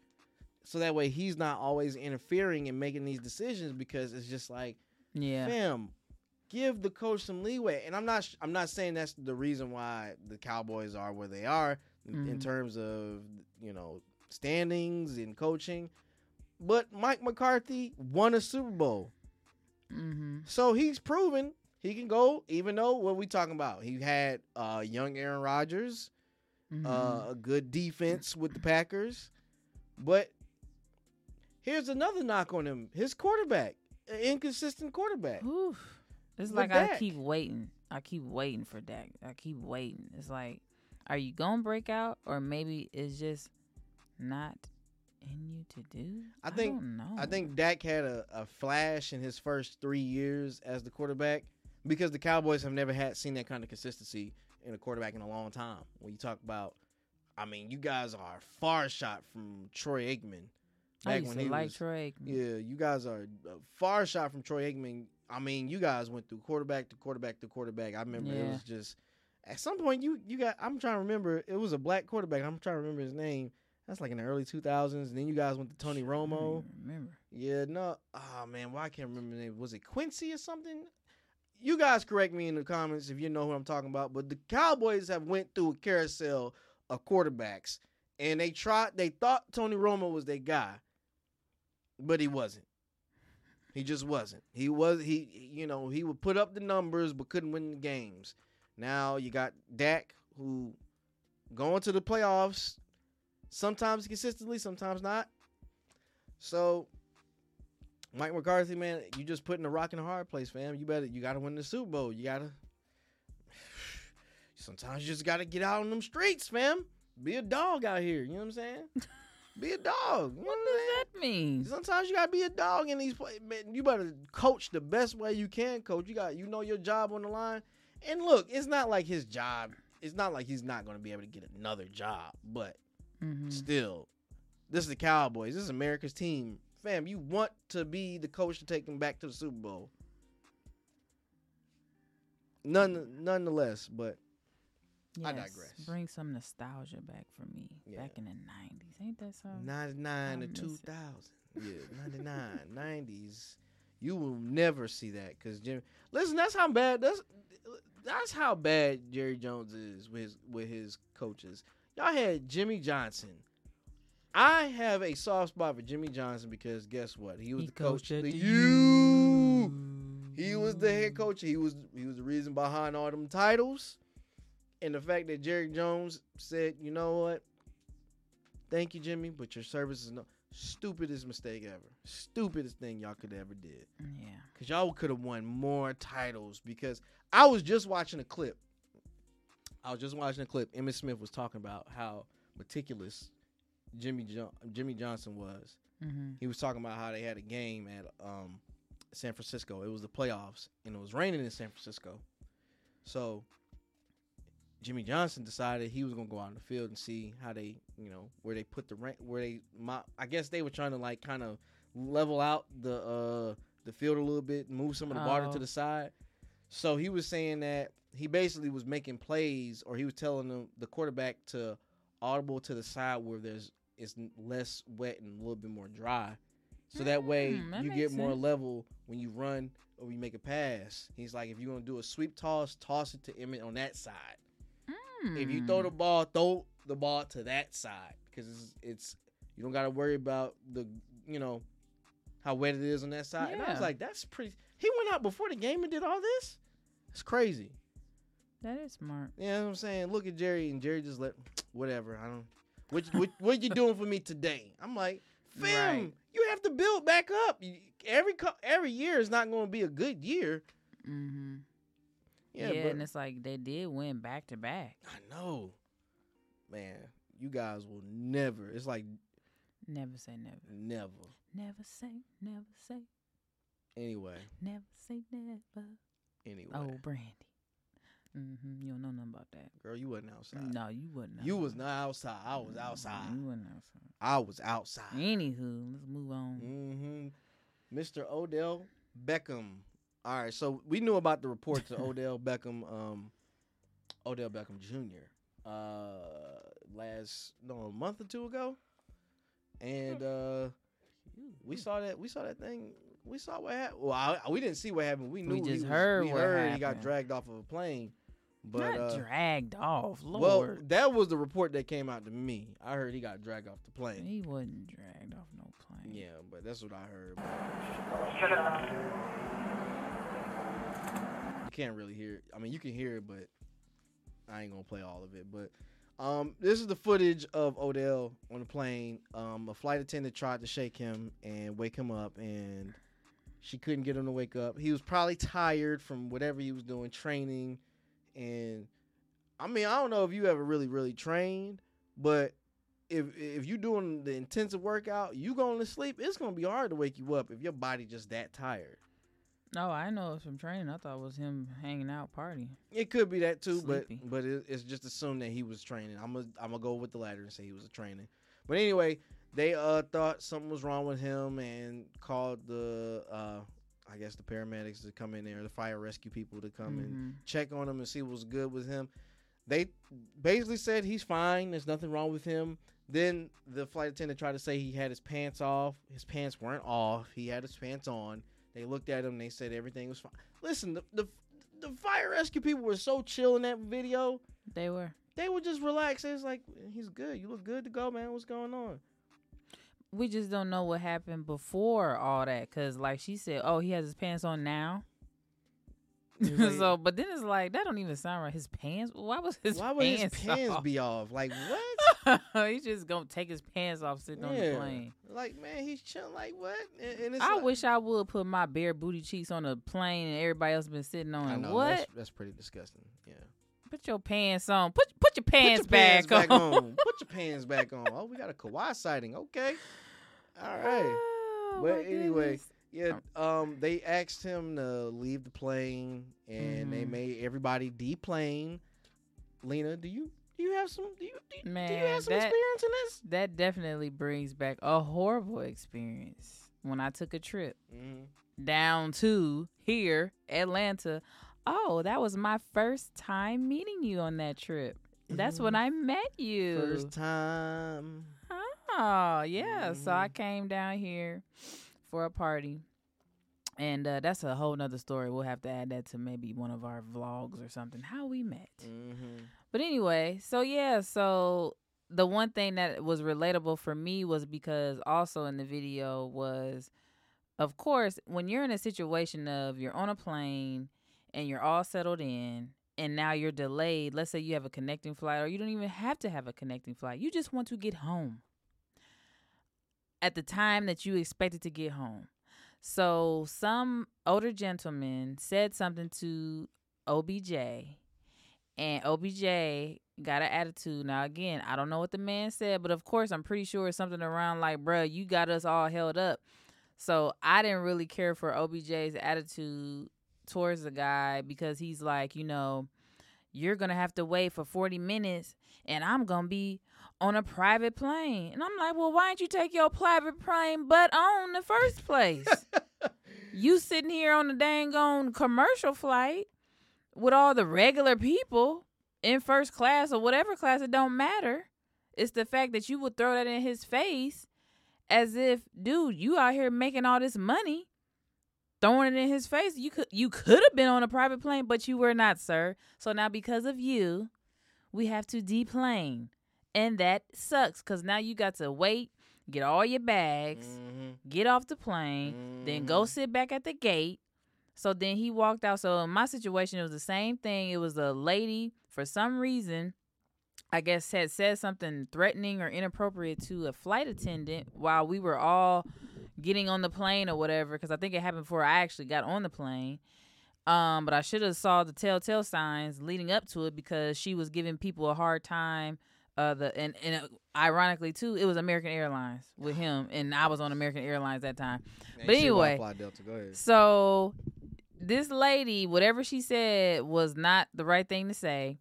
So that way he's not always interfering and making these decisions because it's just like, Yeah. fam, give the coach some leeway. And I'm not I'm not saying that's the reason why the Cowboys are where they are in, in terms of you know standings and coaching, but Mike McCarthy won a Super Bowl, Mm-hmm. so he's proven he can go. Even though what we talking about, he had uh, young Aaron Rodgers, Mm-hmm. uh, a good defense with the Packers, but here's another knock on him: his quarterback, an inconsistent quarterback. Oof. It's like I keep waiting. I keep waiting for Dak. I keep waiting. It's like, are you gonna break out, or maybe it's just not in you to do? I think- know. I think Dak had a, a flash in his first three years as the quarterback because the Cowboys have never had seen that kind of consistency in a quarterback in a long time. When you talk about, I mean, you guys are far shot from Troy Aikman. I used when to he like was, Troy. Aikman. yeah, you guys are uh, far shot from Troy Aikman. I mean, you guys went through quarterback to quarterback to quarterback. I remember it was just at some point you you got. I'm trying to remember. It was a black quarterback. I'm trying to remember his name. That's like in the early 2000s. And then you guys went to Tony I Romo. Remember? Yeah, no. Oh man, why I can't remember the name. Was it Quincy or something? You guys correct me in the comments if you know who I'm talking about. But the Cowboys have went through a carousel of quarterbacks, and they tried. They thought Tony Romo was their guy, but he wasn't. He just wasn't. He was he. You know, he would put up the numbers but couldn't win the games. Now you got Dak who going to the playoffs, sometimes consistently, sometimes not. So Mike McCarthy, man, you just putting a rock in a hard place, fam. You better you gotta win the Super Bowl. You gotta sometimes you just gotta get out on them streets, fam. Be a dog out here. You know what I'm saying? Be a dog. You know What what does that mean? Sometimes you gotta be a dog in these plays. Man, you better coach the best way you can, coach. You got you know your job on the line. And look, it's not like his job. It's not like he's not gonna be able to get another job, but Mm-hmm. still, this is the Cowboys. This is America's team. Fam, you want to be the coach to take them back to the Super Bowl. None, nonetheless, but I digress. Bring some nostalgia back for me. Yeah. Back in the nineties, ain't that so? 99 to I miss it. 2000. Yeah, 99, 90s. You will never see that because Jimmy. Listen, that's how bad that's that's how bad Jerry Jones is with his with his coaches. Y'all had Jimmy Johnson. I have a soft spot for Jimmy Johnson because guess what? He was He the coach. at The the U. He was the head coach. He was he was the reason behind all them titles. And the fact that Jerry Jones said, you know what? Thank you, Jimmy, but your service is no stupidest mistake ever. Stupidest thing y'all could ever did. Yeah. Cause y'all could have won more titles. Because I was just watching a clip. I was just watching a clip. Emmitt Smith was talking about how meticulous Jimmy jo- Jimmy Johnson was Mm-hmm. he was talking about how they had a game at um, San Francisco. It was the playoffs, and it was raining in San Francisco. So Jimmy Johnson decided he was gonna go out in the field and see how they, you know, where they put the rain, where they, my, I guess they were trying to like kind of level out the uh the field a little bit, move some of the water Oh. to the side. So he was saying that he basically was making plays, or he was telling them the quarterback to audible to the side where there's it's less wet and a little bit more dry. So that way Mm, that you get more sense. level when you run or you make a pass. He's like, if you're gonna do a sweep toss, toss it to Emmitt on that side. If you Hmm. throw the ball, throw the ball to that side because it's, it's you don't got to worry about the you know how wet it is on that side. And I was like, that's pretty. He went out before the game and did all this. It's crazy. that is smart. You know what I'm saying? Look at Jerry, and Jerry just let whatever. I don't. What what, what you doing for me today? I'm like, fam, Right. you have to build back up. Every every year is not going to be a good year. Mm-hmm. Yeah, Yeah, but and it's like they did win back to back. I know, man. You guys will never. It's like Never say never. never. Never say, never say, Anyway, never say never. anyway, Oh, Brandy. Mm-hmm. You don't know nothing about that. girl, you wasn't outside. No, you wasn't. You was not outside. I was outside. You wasn't outside. I was outside. Anywho, let's move on. Mm-hmm. Mr. Odell Beckham. All right, so we knew about the reports of Odell Beckham, um, Odell Beckham Jr. Uh, last no a month or two ago, and uh, we saw that we saw that thing we saw what happened. Well, I, we didn't see what happened. We knew We he just was- heard we what heard he got dragged off of a plane. But Not uh, dragged off, well, that was the report that came out to me. I heard he got dragged off the plane. he wasn't dragged off no plane. Yeah, but that's what I heard. Can't really hear it. I mean, you can hear it, but I ain't gonna play all of it. But um, this is the footage of Odell on the plane. Um, a flight attendant tried to shake him and wake him up, and she couldn't get him to wake up. He was probably tired from whatever he was doing, training, and I mean, I don't know if you ever really, really trained, but if if you're doing the intensive workout, you going to sleep, it's gonna be hard to wake you up if your body just that tired. No, I know it's from training. I thought it was him hanging out partying. It could be that too, Sleepy. but but it, it's just assumed that he was training. I'm gonna I'm gonna go with the latter and say he was a training. But anyway, they uh thought something was wrong with him and called the uh I guess the paramedics to come in there, the fire rescue people to come and Mhm. check on him and see what's good with him. They basically said he's fine. There's nothing wrong with him. Then the flight attendant tried to say he had his pants off. His pants weren't off. He had his pants on. They looked at him. and They said everything was fine. Listen, the, the the fire rescue people were so chill in that video. They were. They were just relaxed. It's like he's good. You look good to go, man. What's going on? We just don't know what happened before all that, cause like she said, oh, he has his pants on now. He was like- so, but then it's like that don't even sound right. His pants? Why was his pants? Why would his pants pants off? be off? Like what? He's just gonna take his pants off sitting on the plane. Like man, he's chilling. Like what? And, and it's I like- wish I would put my bare booty cheeks on a plane and everybody else been sitting on know, What? That's, that's pretty disgusting. Yeah. Put your pants on. Put put your pants, Put your pants back, back on. on. Put your pants back on. Oh, we got a Kawhi sighting. Okay. All right. Oh, But anyway, goodness. Yeah. Um. They asked him to leave the plane, and they Mhm. made everybody deplane. Lena, do you do you have some? Do you do, you- do you have some that- experience in this? that definitely brings back a horrible experience when I took a trip Mm-hmm. down to here, Atlanta. Oh, that was my first time meeting you on that trip. That's when I met you. Mm-hmm. First time. Oh, yeah. So I came down here for a party. And uh, that's a whole nother story. We'll have to add that to maybe one of our vlogs or something. How we met. Mm-hmm. But anyway, so yeah, so the one thing that was relatable for me was because also in the video was of course, when you're in a situation of you're on a plane and you're all settled in and now you're delayed, let's say you have a connecting flight or you don't even have to have a connecting flight. You just want to get home at the time that you expected to get home. So some older gentleman said something to OBJ and OBJ got an attitude. Now again, I don't know what the man said, but of course I'm pretty sure it's something around like, bruh, you got us all held up. So I didn't really care for OBJ's attitude towards the guy because he's like, you know, you're gonna have to wait for 40 minutes and I'm gonna be on a private plane. And I'm like, well, why didn't you take your private plane but on the first place? you sitting here on the dang on commercial flight with all the regular people in first class or whatever class, it don't matter. It's the fact that you would throw that in his face as if, dude, you out here making all this money, throwing it in his face. You could you could have been on a private plane, but you were not, sir. So now because of you, we have to deplane. And that sucks because now you got to wait, get all your bags, Mm-hmm. get off the plane, then go sit back at the gate. So then he walked out. So in my situation, it was the same thing. It was a lady for some reason, I guess had said something threatening or inappropriate to a flight attendant while we were all getting on the plane or whatever. Because I think it happened before I actually got on the plane. Um, but I should have saw the telltale signs leading up to it because she was giving people a hard time. Uh, the and and uh, ironically too, it was American Airlines with him, and I was on American Airlines that time. But anyway, Fly Delta. Go ahead. So this lady, whatever she said was not the right thing to say,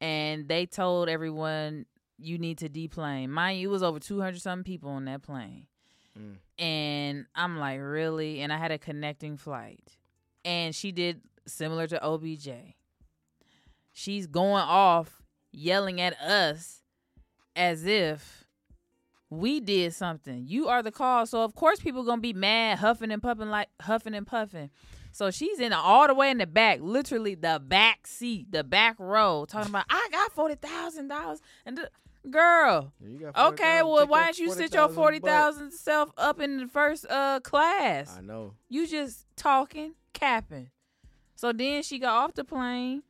and they told everyone you need to deplane. Mind you, it was over two hundred something people on that plane, Mm. and I'm like, really? And I had a connecting flight, and she did similar to OBJ. She's going off yelling at us as if we did something. You are the cause. So of course people gonna be mad, huffing and puffing like huffing and puffing. So she's in all the way in the back, literally the back seat, the back row, talking about I got forty thousand dollars and the, girl. You Okay, 40,000, well why don't you sit your 40,000 forty butt. self up in the first uh class? I know. You just talking, capping. So then she got off the plane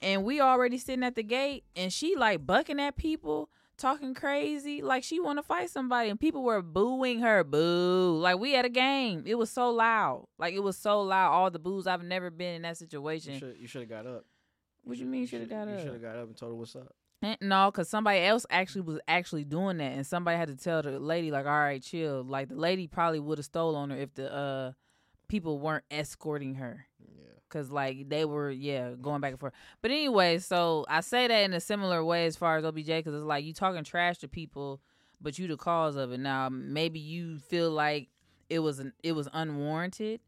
and we already sitting at the gate and she like bucking at people, talking crazy, like she wanna fight somebody and people were booing her. Boo. Like we at a game. It was so loud. Like it was so loud, all the boos. I've never been in that situation. You should have got up. what you mean you should have got You up? should have got up and told her what's up. Eh, No, because somebody else actually was actually doing that, and somebody had to tell the lady like, "All right, chill." Like the lady probably would have stole on her if the uh people weren't escorting her, Yeah. because like they were yeah going back and forth. But anyway, so I say that in a similar way as far as OBJ, because it's like you talking trash to people, but you the cause of it. Now maybe you feel like it was an, it was unwarranted,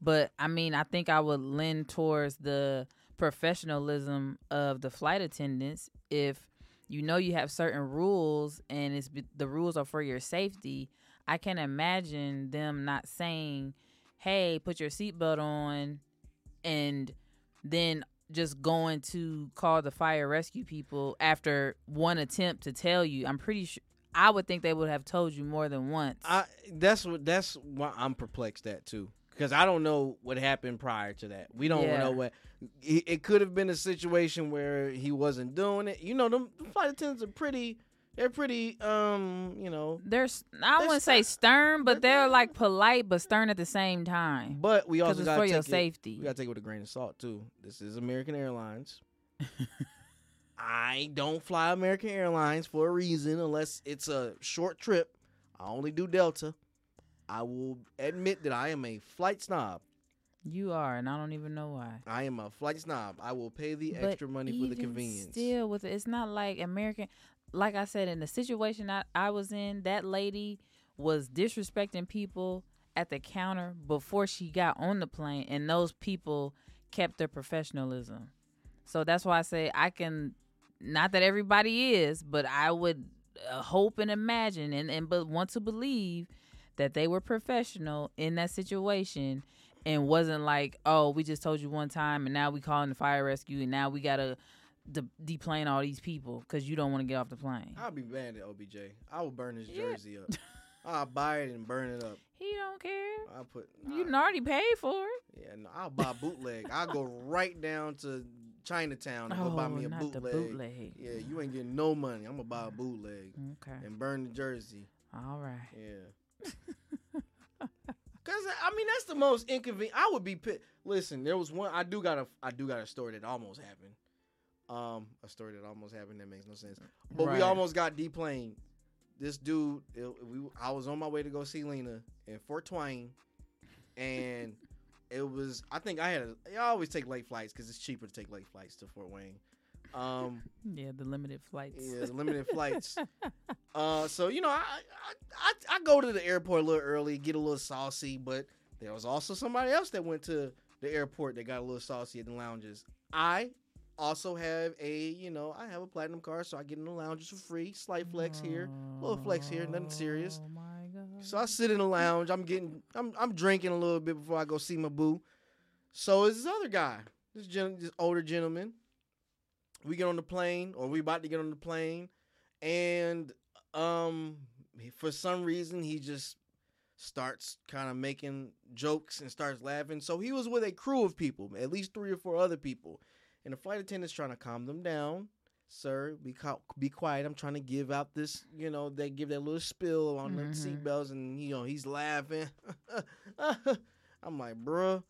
but I mean I think I would lend towards the professionalism of the flight attendants if you know you have certain rules and it's the rules are for your safety i can imagine them not saying hey put your seatbelt on and then just going to call the fire rescue people after one attempt to tell you. I'm pretty sure i would think they would have told you more than once. I that's what that's why I'm perplexed at too because I don't know what happened prior to that. We don't Yeah. know what it, it could have been a situation where he wasn't doing it. You know, them the flight attendants are pretty. They're pretty. Um, you know, they're i wouldn't say stern but they're they're- like polite but stern at the same time but we also got for your it, safety we got to take it with a grain of salt too. This is American Airlines. I don't fly American Airlines for a reason unless it's a short trip. I only do Delta. I will admit that I am a flight snob. you are and i don't even know why I am a flight snob. I will pay the But extra money for the convenience. Still, with it, it's not like American. Like I said, in the situation I, I was in, that lady was disrespecting people at the counter before she got on the plane, and those people kept their professionalism. So that's why I say I can. Not that everybody is, but I would uh, hope and imagine and, and but want to believe that they were professional in that situation and wasn't like, oh, we just told you one time and now we calling the fire rescue and now we gotta de- deplane all these people because you don't want to get off the plane. I'll be mad at OBJ. I will burn his Yeah. jersey up. I'll buy it and burn it up. He don't care. I'll put. You I- already paid for it. Yeah, no, I'll buy bootleg. I'll go right down to Chinatown and go buy oh, me a Oh, not bootleg. the bootleg. Yeah, you ain't getting no money. I'm gonna buy a bootleg Okay. and burn the jersey. All right. Yeah. Cause I mean that's the most inconvenient. I would be pissed. Listen, there was one. I do got a. I do got a story that almost happened. Um, a story that almost happened that makes no sense. But Right. we almost got deplaned. This dude, it, we, I was on my way to go see Lena in Fort Wayne, and it was. I think I had. A, I always take late flights because it's cheaper to take late flights to Fort Wayne. Um, Yeah, the limited flights. yeah, the limited flights. Uh, so you know, I, I I I go to the airport a little early, get a little saucy, but there was also somebody else that went to the airport that got a little saucy at the lounges. I also have a you know I have a platinum card, so I get in the lounges for free. Slight flex here, little flex here, nothing serious. Oh my god. So I sit in the lounge. I'm getting, I'm, I'm drinking a little bit before I go see my boo. So is this other guy, this gen, this older gentleman. We get on the plane, or we about to get on the plane, and um, for some reason he just starts kind of making jokes and starts laughing. So he was with a crew of people, at least three or four other people, and the flight attendant's trying to calm them down. Sir, be be quiet. I'm trying to give out this, you know, they give that little spill on Mhm. the seatbelts, and you know he's laughing. I'm like, bruh,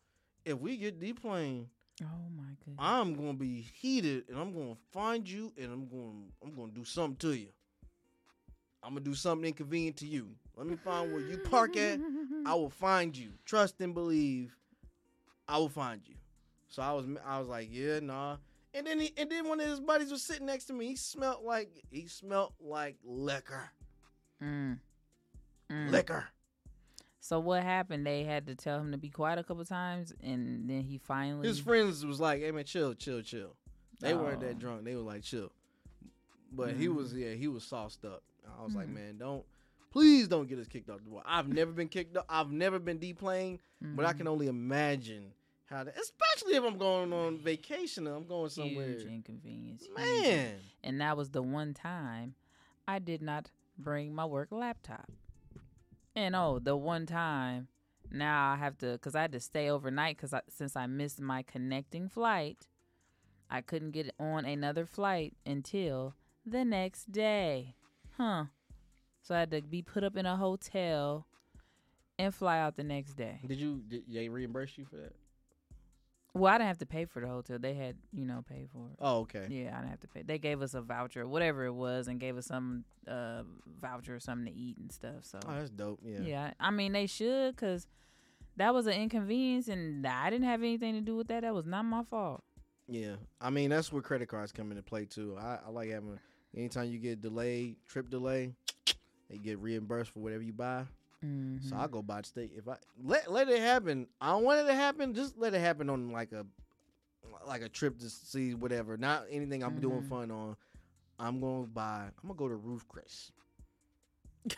if we get deplaned, Oh my goodness. I'm gonna be heated, and I'm gonna find you, and I'm gonna I'm gonna do something to you. I'm gonna do something inconvenient to you. Let me find where you park at. I will find you. Trust and believe. I will find you. So I was I was like, yeah, nah. And then he, and then one of his buddies was sitting next to me. He smelled like he smelled like liquor. Mm. Mm. Liquor. So what happened? They had to tell him to be quiet a couple times, and then he finally. His friends was like, hey man, chill, chill, chill. They weren't Oh. that drunk. They were like chill. But he Mm. was yeah, he was sauced up. I was like, Mm. man, don't Please don't get us kicked off the board. I've never been kicked off. I've never been deplaned, but I can only imagine how that. Especially if I'm going on vacation and I'm going somewhere. Huge inconvenience. huge. Man, And that was the one time I did not bring my work laptop. And oh, the one time now I have to, because I had to stay overnight because since I missed my connecting flight, I couldn't get on another flight until the next day. Huh. So I had to be put up in a hotel and fly out the next day. did you? Did they reimburse you for that? Well, I didn't have to pay for the hotel. They had, you know, paid for it. Oh, okay. Yeah, I didn't have to pay. They gave us a voucher, whatever it was, and gave us some uh, voucher or something to eat and stuff. So Oh, that's dope. Yeah. yeah. I mean they should because that was an inconvenience, and I didn't have anything to do with that. That was not my fault. Yeah, I mean that's where credit cards come into play too. I, I like having anytime you get delayed, trip delay, they get reimbursed for whatever you buy. Mm-hmm. So I go buy steak. If I let let it happen, I don't want it to happen. Just let it happen on like a like a trip to see whatever. Not anything I'm doing Mhm. fun on. I'm gonna buy. I'm gonna go to Ruth's Chris,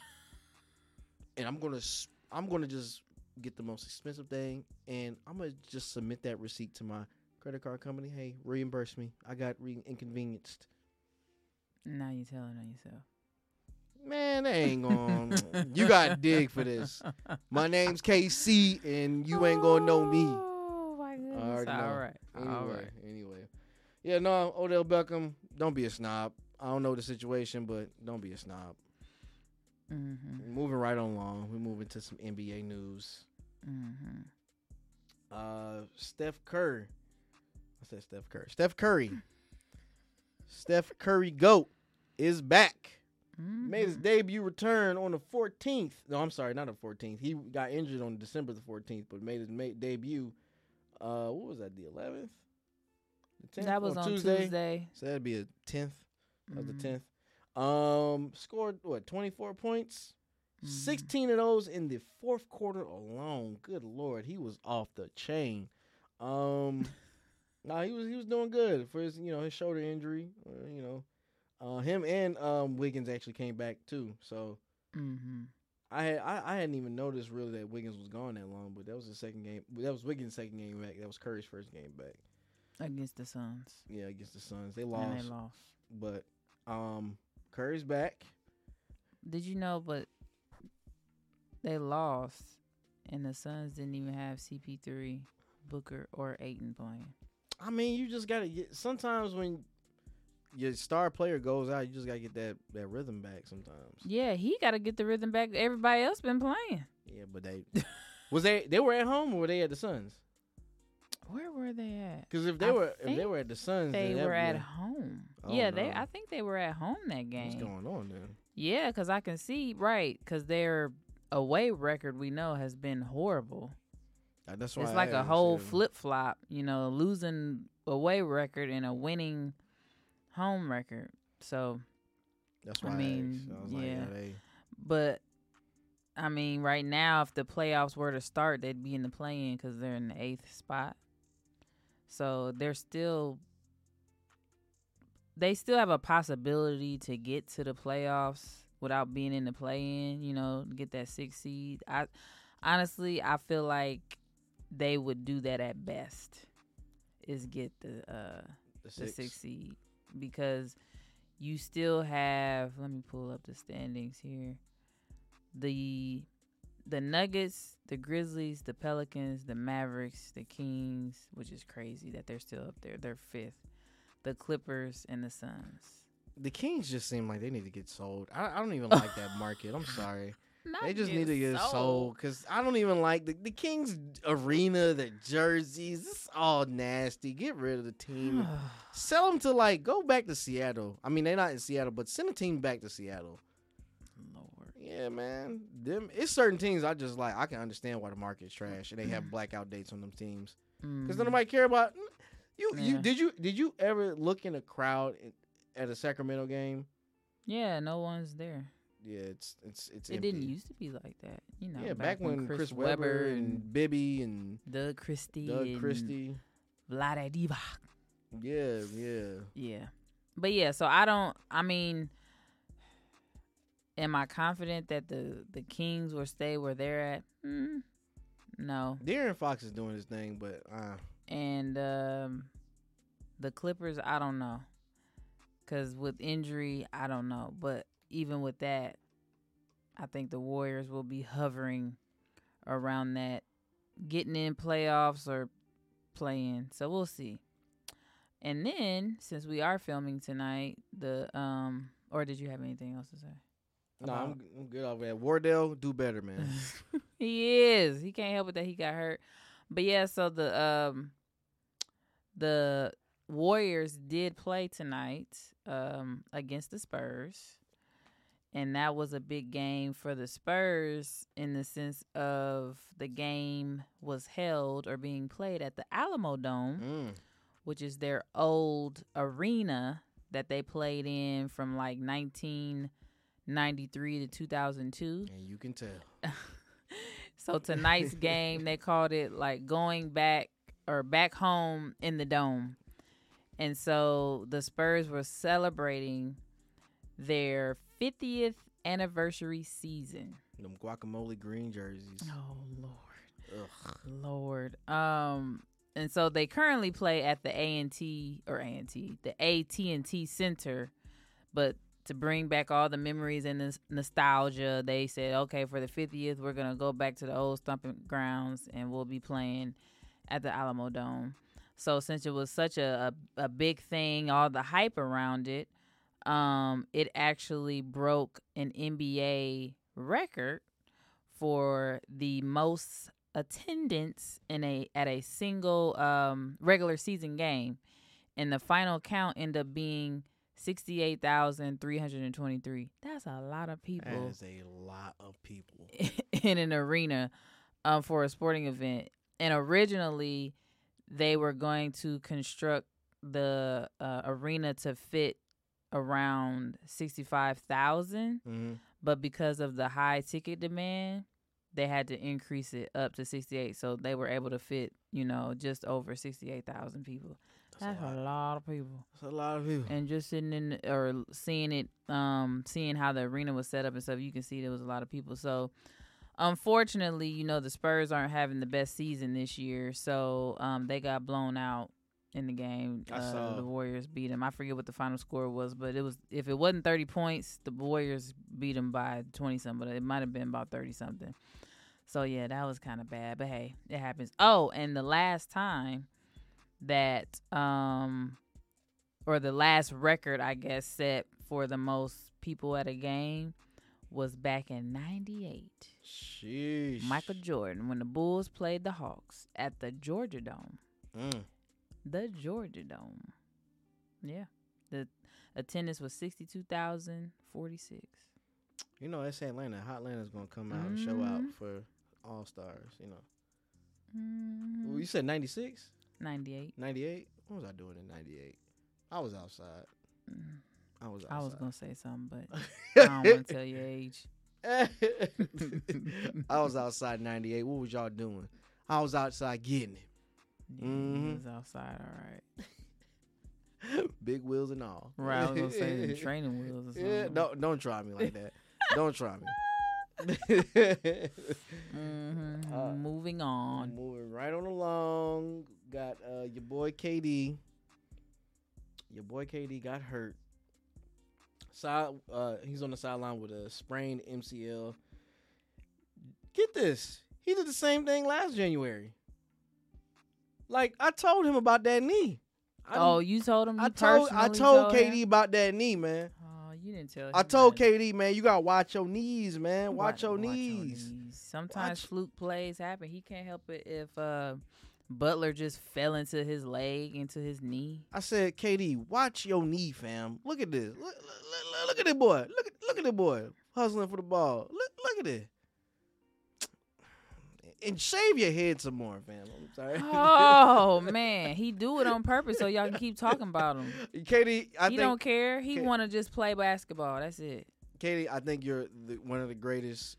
and I'm gonna s- I'm gonna just get the most expensive thing, and I'm gonna just submit that receipt to my credit card company. Hey, reimburse me. I got re- inconvenienced. now you telling on yourself. Man, they ain't going. you got to dig for this. My name's KC, and you ain't gonna know me. Oh my goodness! All right, Anyway, all right. anyway. Yeah, no, Odell Beckham, don't be a snob. I don't know the situation, but don't be a snob. Mm-hmm. Moving right along, we move into some NBA news. Mm-hmm. Uh, Steph Curry. I said Steph Curry. Steph Curry. Steph Curry GOAT is back. Made his debut return on the 14th. No, I'm sorry, not the 14th. He got injured on December the 14th, but made his ma- debut. Uh, what was that? The 11th. The 10th? That was on Tuesday. So that'd be a 10th of the Mhm. 10th. Um, scored what 24 points. Mhm. 16 of those in the fourth quarter alone. Good lord, he was off the chain. Um, no, he was he was doing good for his you know his shoulder injury. Uh, you know, uh, him and um Wiggins actually came back too. So Mhm. I had I, I hadn't even noticed really that Wiggins was gone that long, but that was the second game. That was Wiggins' second game back. That was Curry's first game back. against the Suns. Yeah, against the Suns, they And lost, they lost. but um Curry's back. Did you know? But they lost, and the Suns didn't even have CP3, Booker, or Ayton playing. I mean, you just gotta get. Sometimes when your star player goes out, you just gotta get that that rhythm back. Sometimes. Yeah, he got to get the rhythm back. Everybody else been playing. Yeah, but they was they they were at home or were they at the Suns? Where were they at? Because if they I were if they were at the Suns, They were at a- home. Oh, yeah, they. I think they were at home that game. What's going on then? Yeah, because I can see right because their away record we know has been horrible. Uh, That's why It's I like a whole flip flop, you know, losing away record and a winning home record. So, That's why I, mean. I was like, yeah. yeah, but I mean, right now, if the playoffs were to start, they'd be in the play in because they're in the eighth spot. So they're still, they still have a possibility to get to the playoffs without being in the play in. You know, get that six seed. I honestly, I feel like they would do that at best. Is get the uh The the six. six seed because you still have let me pull up the standings here the the nuggets the grizzlies the pelicans the mavericks the kings which is crazy that they're still up there they're fifth the clippers and the suns The Kings just seem like they need to get sold. I, I don't even like that market. I'm sorry. They just need to get sold because I don't even like the, the Kings arena, the jerseys. It's all nasty. Get rid of the team. Sell them to like go back to Seattle. I mean, they're not in Seattle, but send a team back to Seattle. lord Yeah, man. Them it's certain teams I just like. I can understand why the market's trash and they have blackout dates on them teams because Mhm. nobody care about you. You did you did you ever look in a crowd at a Sacramento game? yeah no one's there Yeah, it's it's it's. it empty. didn't used to be like that you know yeah, back, when Chris, Webber, Webber and Bibby and Doug Christie Doug and Christie. Vlade Divac Yeah, yeah. Yeah. But yeah, so I don't I mean am I confident that the the Kings will stay where they're at? Mm, no. De'Aaron Fox is doing his thing, but uh, And um, the Clippers, I don't know, because with injury, I don't know. But even with that, I think the Warriors will be hovering around that, getting in playoffs or playing. So we'll see. And then, since we are filming tonight, the um, or did you have anything else to say? no, I'm, I'm good over that. Wardell, do better, man. he is. He can't help it that he got hurt. But yeah, so the um the Warriors did play tonight um against the Spurs. And that was a big game for the Spurs in the sense of the game was held or being played at the Alamo Dome Mm. which is their old arena that they played in from like 1993 to 2002. And you can tell. So tonight's game, they called it like going back or back home in the dome. And so the Spurs were celebrating their 50th anniversary season. Them guacamole green jerseys. Oh, Lord. Ugh. Lord. Um, and so they currently play at the A and T or A and T, the AT and T Center, but to bring back all the memories and this nostalgia, they said, okay, for the 50th, we're gonna go back to the old stomping grounds and we'll be playing at the Alamo Dome. So since it was such a, a, a big thing, all the hype around it, um, it actually broke an NBA record for the most attendance in a at a single um, regular season game, and the final count ended up being sixty eight thousand three hundred and twenty three. That's a lot of people is a lot of people. in an arena um, for a sporting event. And originally, they were going to construct the uh, arena to fit around sixty five thousand hmm but because of the high ticket demand, they had to increase it up to 68. So they were able to fit, you know, just over 68,000 people. That's, a a, lot. lot. of people. That's a lot of people. And just sitting in or seeing it, um, seeing how the arena was set up and stuff, you can see there was a lot of people. So unfortunately, you know, the Spurs aren't having the best season this year. So um, they got blown out in the game. I Uh, saw. the Warriors beat them. I forget what the final score was, but it was if it wasn't thirty points, the Warriors beat them by twenty something. But it might have been about thirty something. So yeah, that was kind of bad. But hey, it happens. Oh, and the last time that um or the last record I guess set for the most people at a game was back in 98. Sheesh. Michael Jordan when the Bulls played the Hawks at the Georgia Dome. Mm. The Georgia Dome. Yeah. The attendance was 62,046. You know, that's Atlanta. Hotlanta's gonna come out and show out Mhm. for All Stars. You know. Mm, Well, you said 96, 98. 98. What was I doing in 98? I was outside. Mm, I was outside. I was going to say something, but I don't want to tell your age. I was outside 98. What was y'all doing? I was outside getting it. Yeah, Mhm. You was outside, all right. Big wheels and all. Right, I was to say training wheels or something. Yeah, don't don't try me like that. don't try me. hmm Uh, Moving on. Moving right on along. Got uh, your boy KD. Your boy KD got hurt. Side, uh, he's on the sideline with a sprained MCL. Get this. He did the same thing last January. Like I told him about that knee. I oh, you told him. You I told I told him? KD about that knee, man. Oh, you didn't tell. I told that. KD, man, you gotta watch your knees, man. Wa- Watch your knees. Sometimes Watch- fluke plays happen. He can't help it if uh, Butler just fell into his leg, into his knee. I said, KD, watch your knee, fam. Look at this. Look, look, look, look at this boy. Look at look at this boy hustling for the ball. Look look at it. And shave your head some more, fam. I'm sorry. Oh man, he do it on purpose so y'all can keep talking about him. KD, I he think don't care. He want to just play basketball. That's it. KD, I think you're the, one of the greatest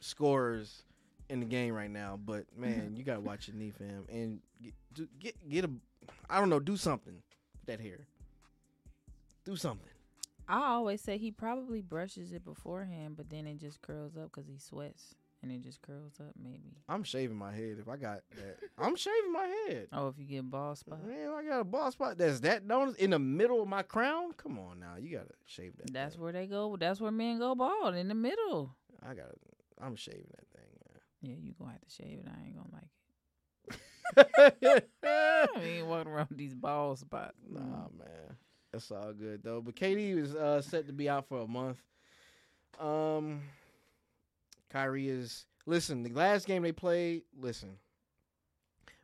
scorers in the game right now. But man, you gotta watch your knee, fam, and get get get a. I don't know, do something with that hair. Do something. I always say he probably brushes it beforehand, but then it just curls up because he sweats and it just curls up. Maybe. I'm shaving my head if I got that. I'm shaving my head. Oh, if you get bald spot. Man, I got a bald spot that's that notice in the middle of my crown. Come on now, you gotta shave that. That's thing. where they go. That's where men go bald in the middle. I gotta. I'm shaving that thing, Yeah, you gonna have to shave it. I ain't gonna like it. I ain't walking around with these bald spots. nah, man, that's all good though. But KD is uh, set to be out for a month. Um, Kyrie is. Listen, the last game they played. Listen,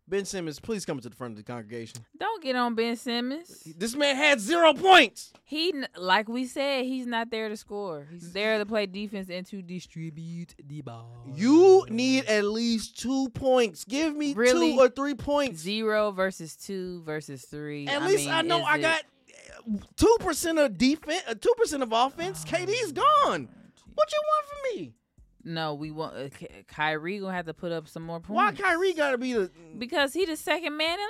Ben Simmons, please come to the front of the congregation. Don't get on Ben Simmons. This man had zero points. He, like we said, he's not there to score. He's there to play defense and to distribute the ball. You need at least two points. Give me Really? two or three points. zero versus two versus three. At I least mean, I know I it- got two percent of defense, uh, two percent of offense. KD's gone. What you want from me? No, we want uh, Ky- Kyrie gonna have to put up some more points. Why Kyrie got to be the? Because he the second man in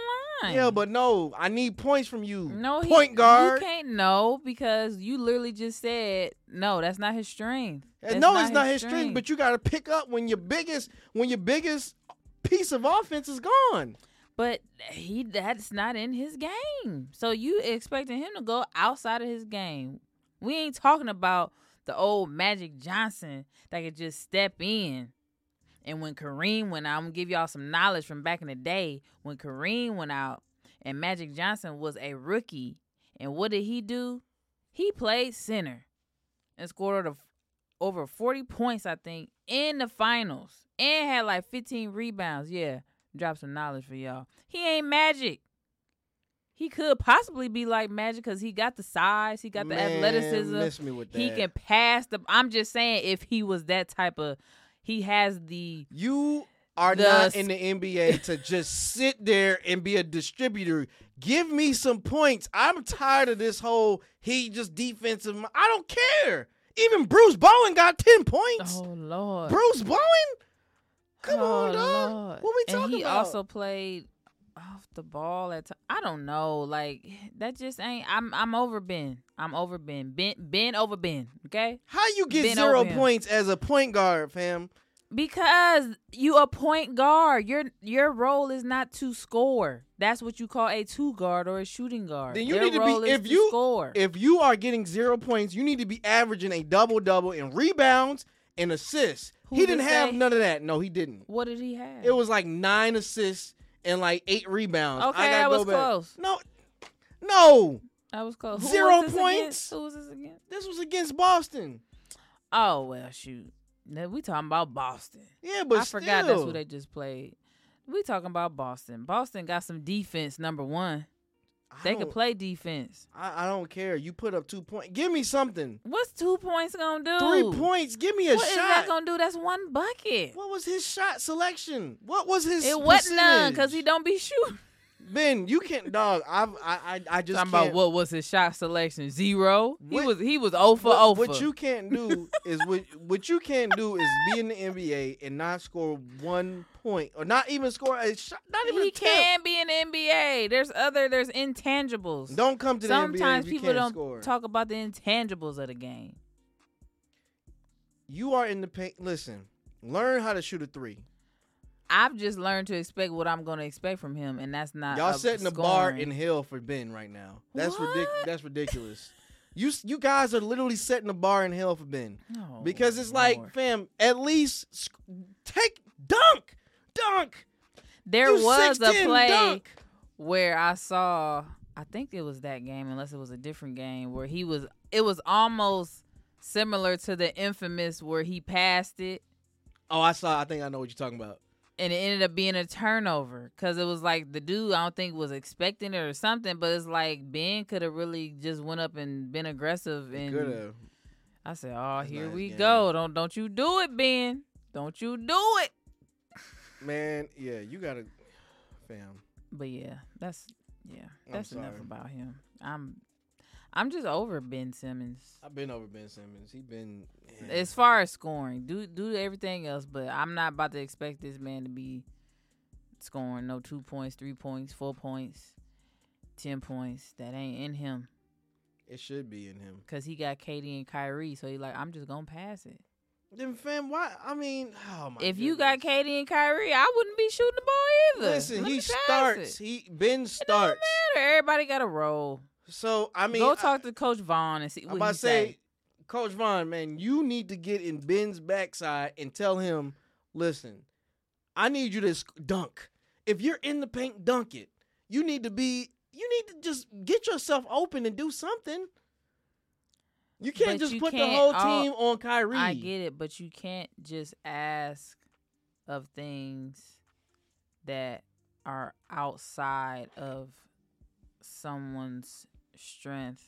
line. Yeah, but no, I need points from you. no he, point guard. You can't no because you literally just said no. That's not his strength. That's no, it's not his strength, but you got to pick up when your biggest when your biggest piece of offense is gone. But he that's not in his game. So you expecting him to go outside of his game. We ain't talking about the old Magic Johnson that could just step in. And when Kareem went out, I'm gonna give y'all some knowledge from back in the day. When Kareem went out and Magic Johnson was a rookie, and what did he do? He played center and scored over- over 40 points, I think, in the finals, and had like 15 rebounds. Yeah, drop some knowledge for y'all. He ain't Magic. He could possibly be like Magic because he got the size, he got the Man, athleticism. Miss me with that. He can pass the. I'm just saying, if he was that type of, he has the. You are The not in the NBA to just sit there and be a distributor. Give me some points. I'm tired of this whole he just defensive. I don't care. Even Bruce Bowen got 10 points. Oh Lord. Bruce Bowen? Come oh, on, dog. Lord. What we and talking he about? He also played off the ball at. T- I don't know. Like that just ain't. I'm. I'm over Ben. I'm over Ben. Ben. Ben over Ben. Okay. How you get Been zero points as a point guard, fam? Because you a point guard. Your your role is not to score. That's what you call a two guard or a shooting guard. Then you Their need to be- if to you- score. If you are getting zero points, you need to be averaging a double double in rebounds and assists. Who he didn't have say- none of that. No, he didn't. what did he have? It was like nine assists and like eight rebounds. Okay, I go was close. No, no. I was close. Who Zero was points? Against? Who was this against? This was against Boston. Oh well, shoot. Now we talking about Boston. Yeah, but I forgot that's who they just played. We talking about Boston. Boston got some defense. Number one, I they could don't- play defense. I, I don't care. You put up two points. Give me something. What's two points gonna do? Three points. Give me a What shot. What is that gonna do? That's one bucket. what was his shot selection? What was his? It wasn't none because he don't be shooting. Ben, you can't, dog. I've, I, I, I just Talking about what was his shot selection? Zero. He was he was zero for what, zero what you can't do is what what you can't do is be in the NBA and not score one point or not even score a shot. Not even he can be in the NBA. There's other. There's intangibles. Don't come to the Sometimes NBA people don't score. talk about the intangibles of the game. you are in the paint. Listen, learn how to shoot a three. I've just learned to expect what I'm going to expect from him, and that's not Y'all setting the bar in hell for Ben right now. That's ridic- What? That's ridiculous. You you guys are literally setting the bar in hell for Ben Oh, because it's like, fam, at least sc- take dunk, dunk. there you was a play dunk. where I saw. I think it was that game, unless it was a different game, where he was. It was almost similar to the infamous where he passed it. Oh, I saw. I think I know what you're talking about. And it ended up being a turnover because it was like the dude I don't think was expecting it or something, but it's like Ben could have really just went up and been aggressive and Could have. I said, "Oh, That's here we game. go! Don't don't you do it, Ben? Don't you do it?" Man, yeah, you gotta, fam. But yeah, that's yeah, that's enough about him. I'm I'm just over Ben Simmons. I've been over Ben Simmons. He been. man. As far as scoring, do do everything else, but I'm not about to expect this man to be scoring no two points, three points, four points, ten points. That ain't in him. It should be in him. because he got KD and Kyrie. So he like, I'm just gonna pass it. Then fam, why? I mean, oh my. if you got. KD and Kyrie, I wouldn't be shooting the ball either. listen, Let he starts. It. He Ben It starts. matter. Everybody got a role. So I mean, Go I- talk to Coach Vaughn and see I'm what about he to say, say. Coach Vaughn, man, you need to get in Ben's backside and tell him, listen, I need you to dunk. If you're in the paint, dunk it. You need to be. You need to just get yourself open and do something. You can't But just you put the can't whole all- team on Kyrie. I get it, but you can't just ask of things that are outside of someone's strength.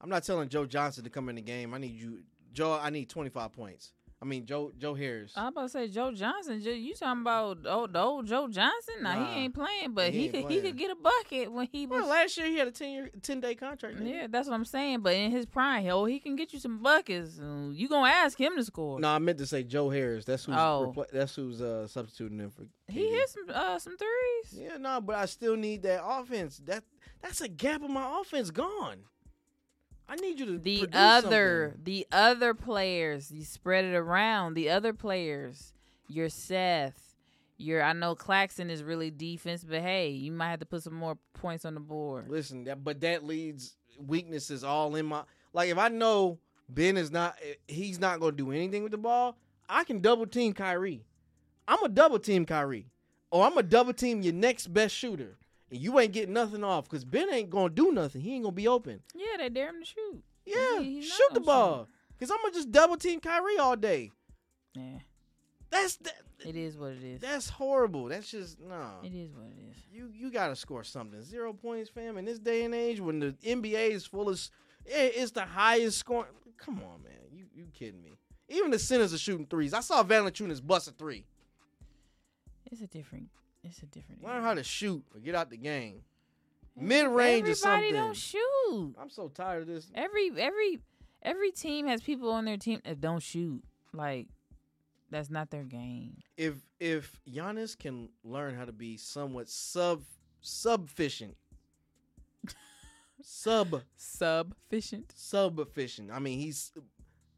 I'm not telling Joe Johnson to come in the game. I need you, Joe. I need 25 points. I mean, Joe Joe Harris. I'm about to say Joe Johnson. You talking about the old Joe Johnson? Nah, Nah, he ain't playing, but he he, could he could get a bucket when he was. well, last year he had a 10 year, 10 day contract. he? yeah, that's what I'm saying. But in his prime, oh, he can get you some buckets. Uh, You gonna ask him to score? No, I meant to say Joe Harris. That's who's Oh. repla- that's who's uh, substituting him for. he KD. hit some uh, some threes. Yeah, no, but I still need that offense. That that's a gap in my offense gone. I need you to The other, something. the other players, you spread it around. The other players, your Seth, your I know Claxton is really defense, but hey, you might have to put some more points on the board. Listen, that but that leads weaknesses all in my like. If I know Ben is not, he's not going to do anything with the ball. I can double team Kyrie. I'm a double team Kyrie, or I'm a double team your next best shooter, and you ain't getting nothing off because Ben ain't going to do nothing. He ain't going to be open. Yeah, they dare him to shoot. Yeah, He- shoot the gonna shoot. ball. Cause I'm gonna just double team Kyrie all day. Yeah, That's that, it is what it is. that's horrible. That's just no. It is what it is. You you gotta score something. Zero points, fam. In this day and age, when the NBA is full of, it's the highest scoring. Come on, man. You you kidding me? Even the centers are shooting threes. I saw Valanciunas bust a three. It's a different. It's a different. Learn how to shoot or get out the game. Mid range is or Everybody something. don't shoot. I'm so tired of this. Every every every team has people on their team that don't shoot. Like that's not their game. If if Giannis can learn how to be somewhat sub Sufficient. Sub sufficient. I mean, he's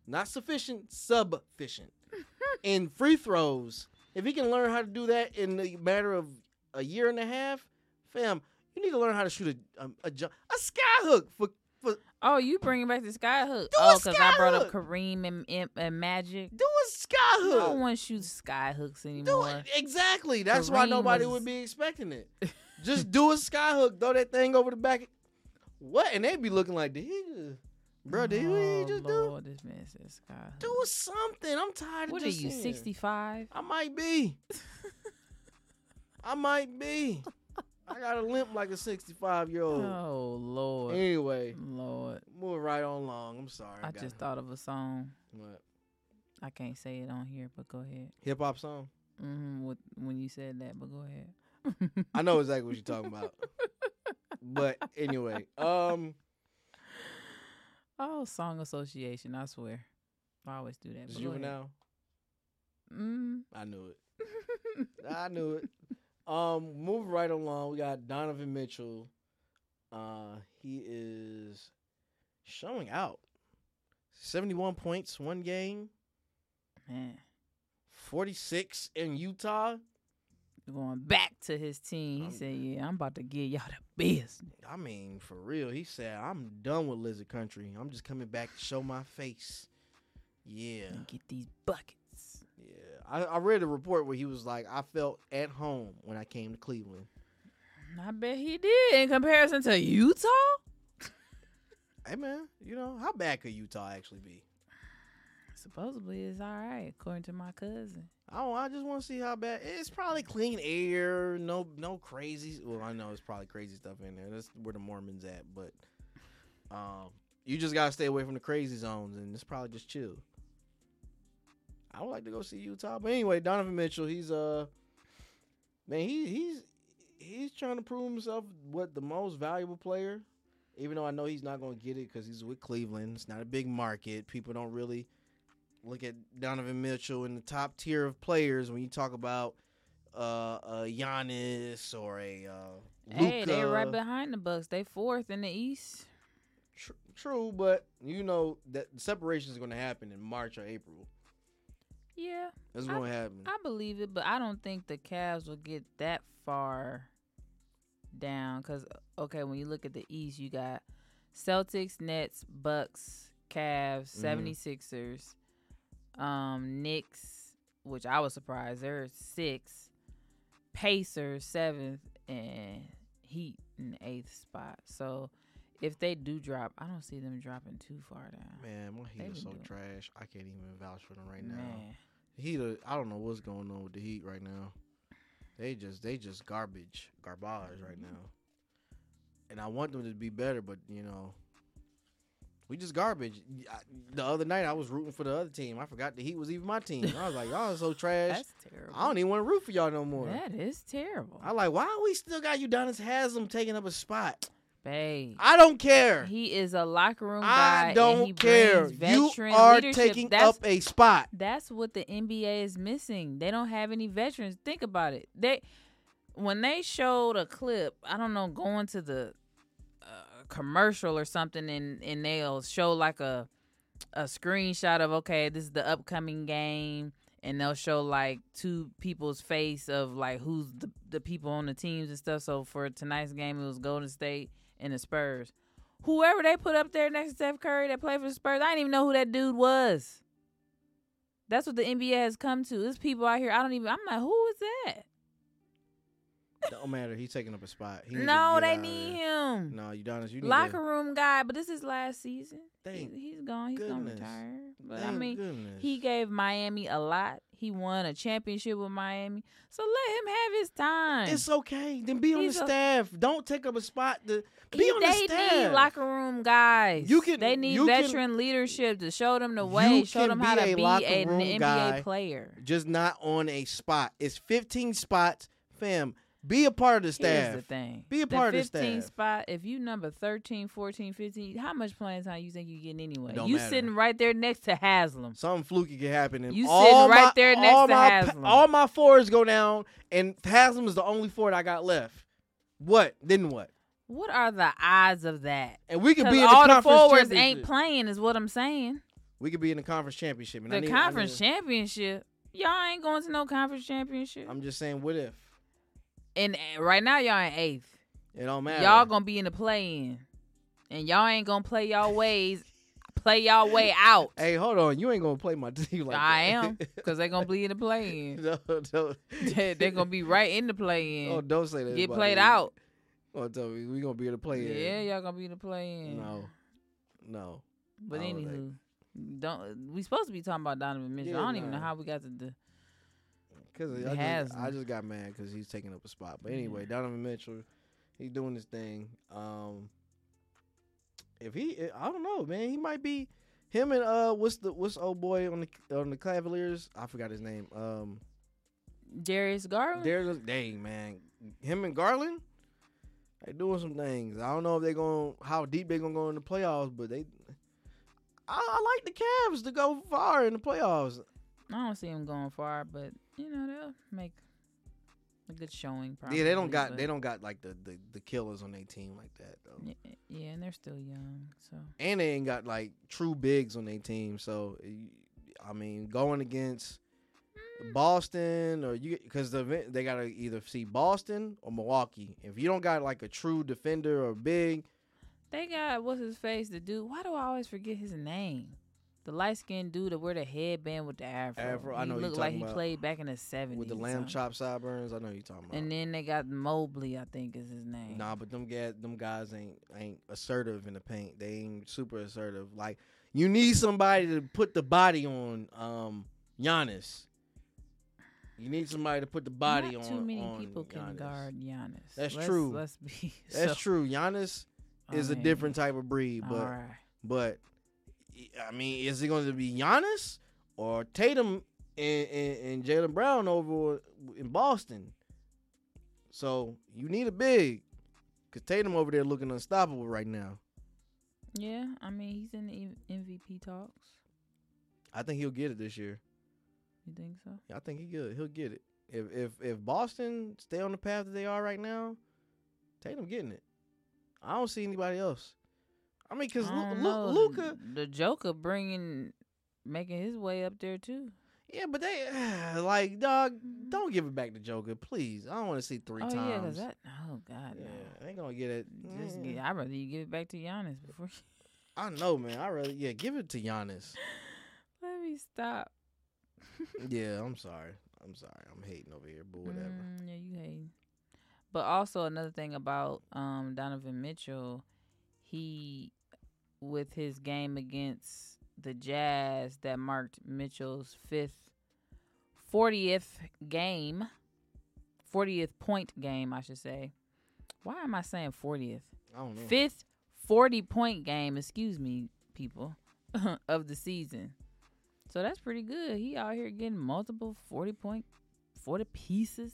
not sufficient, sufficient. in free throws, if he can learn how to do that in a matter of a year and a half, fam, you need to learn how to shoot a a, a, ju- a sky hook for for Oh, you bringing back the sky hook? Oh, because I sky brought up. Kareem and, and, and Magic. do a sky No hook. one shoots sky hooks do anymore. exactly. That's why nobody was- would be expecting it. just do a sky hook, throw that thing over the back. What? And they'd be looking like, did he just, bro? Did oh, just do? This man sky hook. Do something. I'm tired What of are just you, seeing it. 65? I might be. I might be. I got a limp like a 65 year old. Oh, Lord. Anyway, Lord. move right on along. I'm sorry. I just thought of a song. what I can't say it on here, but go ahead. hip hop song. hmm with, when you said that, but go ahead. I know exactly what you're talking about. but anyway, um, Oh, song association. I swear. I always do that. it's but go ahead. juvenile. Mm. I knew it. I knew it. Um, move right along. We got Donovan Mitchell. Uh, he is showing out. Seventy-one points, one game. Man, 46 in Utah. Going back to his team. He I'm- said, "Yeah, I'm about to give y'all the business." I mean, for real. He said, I'm done with Lizard Country. I'm just coming back to show my face. Yeah. and get these buckets. Yeah. I, I read a report where he was like, I felt at home when I came to Cleveland. I bet he did in comparison to Utah. Hey, man, you know, how bad could Utah actually be? Supposedly it's all right, according to my cousin. Oh, I just want to see how bad. It's probably clean air, no no crazy. Well, I know it's probably crazy stuff in there. That's where the Mormons at, but um, you just gotta stay away from the crazy zones, and it's probably just chill. I would like to go see Utah, but anyway, Donovan Mitchell, he's uh, man, he he's he's trying to prove himself what the most valuable player. Even though I know he's not gonna get it because he's with Cleveland, it's not a big market. People don't really look at Donovan Mitchell in the top tier of players when you talk about uh, a Giannis or a uh, Luka. Hey, they right behind the Bucks. They fourth in the East. True, but you know that separation is going to happen in March or April. Yeah, That's going to happen. I believe it, but I don't think the Cavs will get that far down. Cause okay, when you look at the East, you got Celtics, Nets, Bucks, Cavs, Mhm. 76ers, um, Knicks, which I was surprised they're six, Pacers seventh, and Heat in the eighth spot. So if they do drop, I don't see them dropping too far down. Man, my Heat is so doing- trash. I can't even vouch for them right now. Man. Heat, uh, I don't know what's going on with the Heat right now. They just, they just garbage, garbage right now. And I want them to be better, but you know, we just garbage. I, the other night I was rooting for the other team. I forgot the Heat was even my team. I was like, y'all are so trash. That's terrible. I don't even want to root for y'all no more. That is terrible. I like, why we still got Udonis Haslam taking up a spot? Babe. I don't care. He is a locker room guy. I don't care. You are leadership. taking that's, up a spot. That's what the NBA is missing. They don't have any veterans. Think about it. They when they showed a clip, I don't know, going to the commercial or something, and and they'll show like a a screenshot of okay, this is the upcoming game, and they'll show like two people's face of like who's the the people on the teams and stuff. So for tonight's game, it was Golden State and the Spurs. Whoever they put up there next to Steph Curry that played for the Spurs, I didn't even know who that dude was. That's what the NBA has come to. There's people out here. I don't even. I'm like, who? Don't matter. He's taking up a spot. He No, they need him. No, Udonis, you need Locker to. room guy, but this is last season. Thank He's, he's gone. He's gonna retire. But I mean, goodness. he gave Miami a lot. He won a championship with Miami, so let him have his time. It's okay. Then be on He's the a- staff. Don't take up a spot. To, be He- on the staff. They need locker room guys. You can- They need you can- veteran leadership to show them the way, show them how to be an NBA player. Just not on a spot. It's 15 spots, fam. Be a part of the staff. Here's the thing. Be a part of the 15 staff. spot, if you number 13, 14, 15, how much playing time you think you getting anyway? Don't you matter. sitting right there next to Haslam. Something fluky can happen. And You sitting right my- there next all to my, Haslam. All my fours go down, and Haslam is the only four that I got left. What? Then what? What are the odds of that? And we could be in the all the conference forwards ain't playing, is what I'm saying. We could be in the conference championship. The need- conference championship, y'all ain't going to no conference championship. I'm just saying, what if? And uh, right now, y'all in eighth. It don't matter. Y'all gonna be in the play-in, and y'all ain't gonna play y'all ways, play y'all way out. Hey, hold on. You ain't gonna play my team like I that. am, because they gonna be in the play-in. no, no. they they gonna be right in the play-in. Oh, don't say that. Get played me. out. Oh, tell me we gonna be in the play it. Yeah, y'all gonna be in the play-in. No, no. But don't think- anywho, don't we supposed to be talking about Donovan Mitchell? Yeah, I don't even know how we got to the. Cause He I has just, I just got mad because he's taking up a spot. But anyway, Donovan Mitchell, he's doing his thing. Um, if he, I don't know, man, he might be him and uh, what's the what's old boy on the on the Cavaliers? I forgot his name. Um, Darius Garland. Darius, dang man, him and Garland, they doing some things. I don't know if they going how deep they gonna go in the playoffs, but they. I, I like the Cavs to go far in the playoffs. I don't see them going far, but you know they'll make a good showing. Probably, yeah, they don't got but- they don't got like the, the, the killers on their team like that though. Yeah, yeah, and they're still young, so and they ain't got like true bigs on their team. So I mean, going against mm. Boston or you because the event- they gotta either see Boston or Milwaukee. If you don't got like a true defender or big, they got what's his face, the dude. Why do I always forget his name? The light skinned dude that wear the headband with the afro. Afro, I he know you looked like he played back in the seventies with the lamb chop sideburns, I know you talking about. And then they got Mobley, I think is his name. Nah, but them guys, them guys ain't ain't assertive in the paint. They ain't super assertive. Like you need somebody to put the body on um Giannis. You need somebody to put the body Not on. too many on people can guard Giannis. That's Let's- true. Let's be. That's so- true. Giannis is a different type of breed, but right. but I mean, is it going to be Giannis or Tatum and, and, and Jaylen Brown over in Boston? So you need a big, cause Tatum over there looking unstoppable right now. Yeah, I mean he's in the MVP talks. I think he'll get it this year. You think so? Yeah, I think he good. He'll get it. If if if Boston stay on the path that they are right now, Tatum getting it. I don't see anybody else. I mean, because I Lu- Lu- Luka, the Joker bringing, making his way up there too. yeah, but they like dog. Don't give it back to Joker, please. I don't want to see three oh times. Oh yeah, cause that. Oh God, yeah, no. they gonna get it. Just get, I'd rather you give it back to Giannis before. You... I know, man. I rather yeah, give it to Giannis. Let me stop. yeah, I'm sorry. I'm sorry. I'm hating over here, but whatever. Mm, yeah, you hating. But also another thing about um Donovan Mitchell, he with his game against the Jazz that marked Mitchell's fifth, fortieth game, fortieth point game, I should say. Why am I saying fortieth? I don't know. Fifth forty point game, excuse me, people, of the season. So that's pretty good. He out here getting multiple forty point, forty pieces.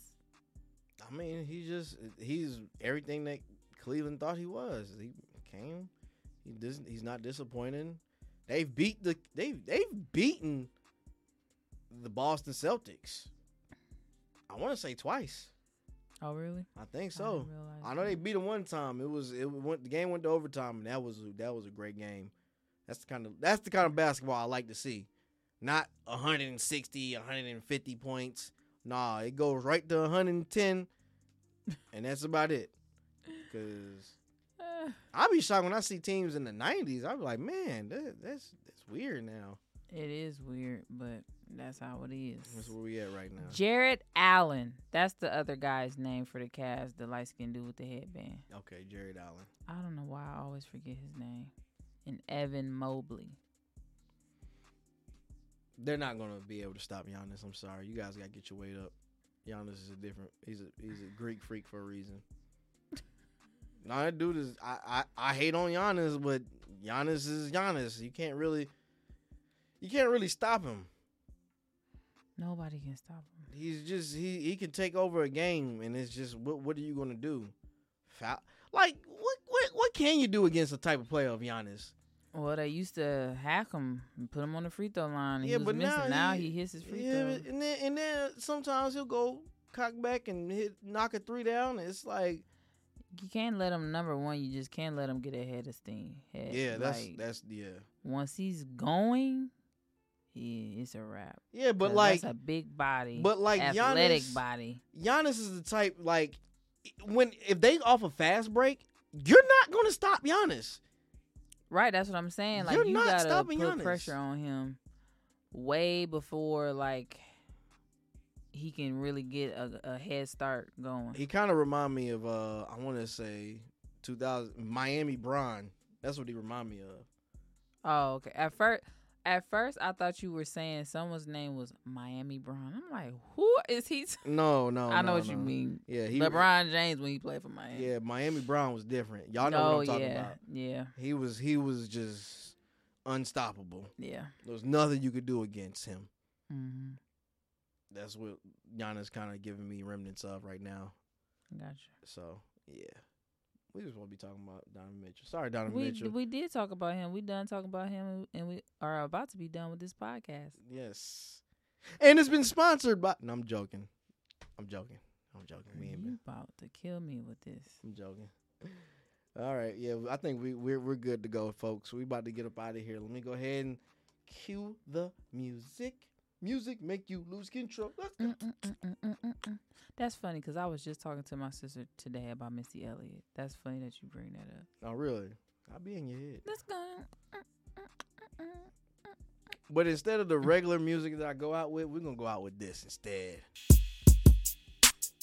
I mean, he just he's everything that Cleveland thought he was. He came. He dis- he's not disappointing. They've beat the they they've beaten the Boston Celtics. I want to say twice. Oh really? I think so. didn't I know they beat them one time. It was it went the game went to overtime, and that was that was a great game. That's the kind of that's the kind of basketball I like to see. Not 160, 150 points. Nah, it goes right to 110, and that's about it. Uh, I be shocked when I see teams in the 90s. I be like, man, that, that's that's weird now. it is weird, but that's how it is. That's where we at right now. Jarrett Allen. That's the other guy's name for the Cavs, the light skinned dude with the headband. Okay, Jarrett Allen. I don't know why I always forget his name. And Evan Mobley. They're not gonna be able to stop Giannis. I'm sorry. You guys gotta get your weight up. Giannis is a different. He's a he's a Greek freak for a reason. No, that dude is. I, I I hate on Giannis, but Giannis is Giannis. You can't really. You can't really stop him. Nobody can stop him. He's just he he can take over a game, and it's just what what are you gonna do? Foul. Like what what what can you do against the type of player of Giannis? Well, they used to hack him and put him on the free throw line. And Yeah, he was but missing. now Now he- he, hits his free Yeah, throw. and then and then sometimes he'll go cock back and hit knock a three down. It's like You can't let him. Number one, you just can't let him get ahead of steam. Head. yeah, that's Like, that's yeah once he's going, he it's a wrap. yeah. but like that's a big body, but like athletic Giannis, body. Giannis is the type like when if they off a fast break, you're not gonna stop Giannis. Right, that's what I'm saying. Like You're you not gotta stopping put Giannis. pressure on him way before like he can really get a, a head start going. He kind of remind me of uh I want to say 2000 Miami Bron. That's what he remind me of. Oh, okay. At first, at first, I thought you were saying someone's name was Miami Brown. I'm like, who is he? No, no, I know no, what you mean. Yeah, he LeBron James when he played for Miami. Yeah, Miami Brown was different. Y'all know oh what I'm talking yeah, about. yeah, He was he was just unstoppable. yeah. There was nothing you could do against him. Mm-hmm. That's what Giannis kind of giving me remnants of right now. Gotcha. So yeah, we just want to be talking about Donovan Mitchell. Sorry, Donovan We Mitchell. we did talk about him. We done talking about him, and we are about to be done with this podcast. yes, and it's been sponsored by. No, I'm joking. I'm joking. I'm joking. We ain't You been. about to kill me with this. I'm joking. All right, yeah, I think we we're we're good to go, folks. We about to get up out of here. Let me go ahead and cue the music. Music make you lose control. That's funny because I was just talking to my sister today about Missy Elliott. That's funny that you bring that up. Oh, really? I'll be in your head. Let's go. But instead of the regular music that I go out with, we're gonna go out with this instead.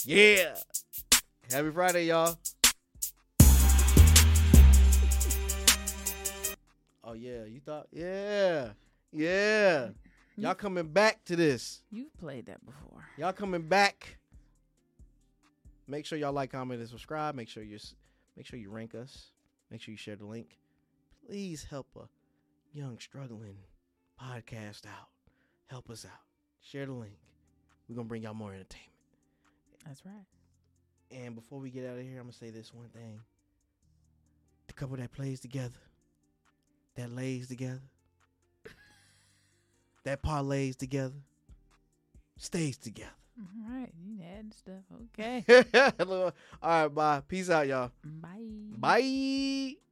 Yeah. Happy Friday, y'all. Oh yeah, you thought? Yeah. Yeah. Y'all coming back to this. You've played that before. Y'all coming back. Make sure y'all like, comment, and subscribe. Make sure you s- make sure you rank us. Make sure you share the link. Please help a young struggling podcast out. Help us out. Share the link. We're gonna bring y'all more entertainment. That's right. And before we get out of here, I'm gonna say this one thing. The couple that plays together, that lays together, that parlays together, stays together. All right. You adding stuff. Okay. All right, bye. Peace out, y'all. Bye. Bye.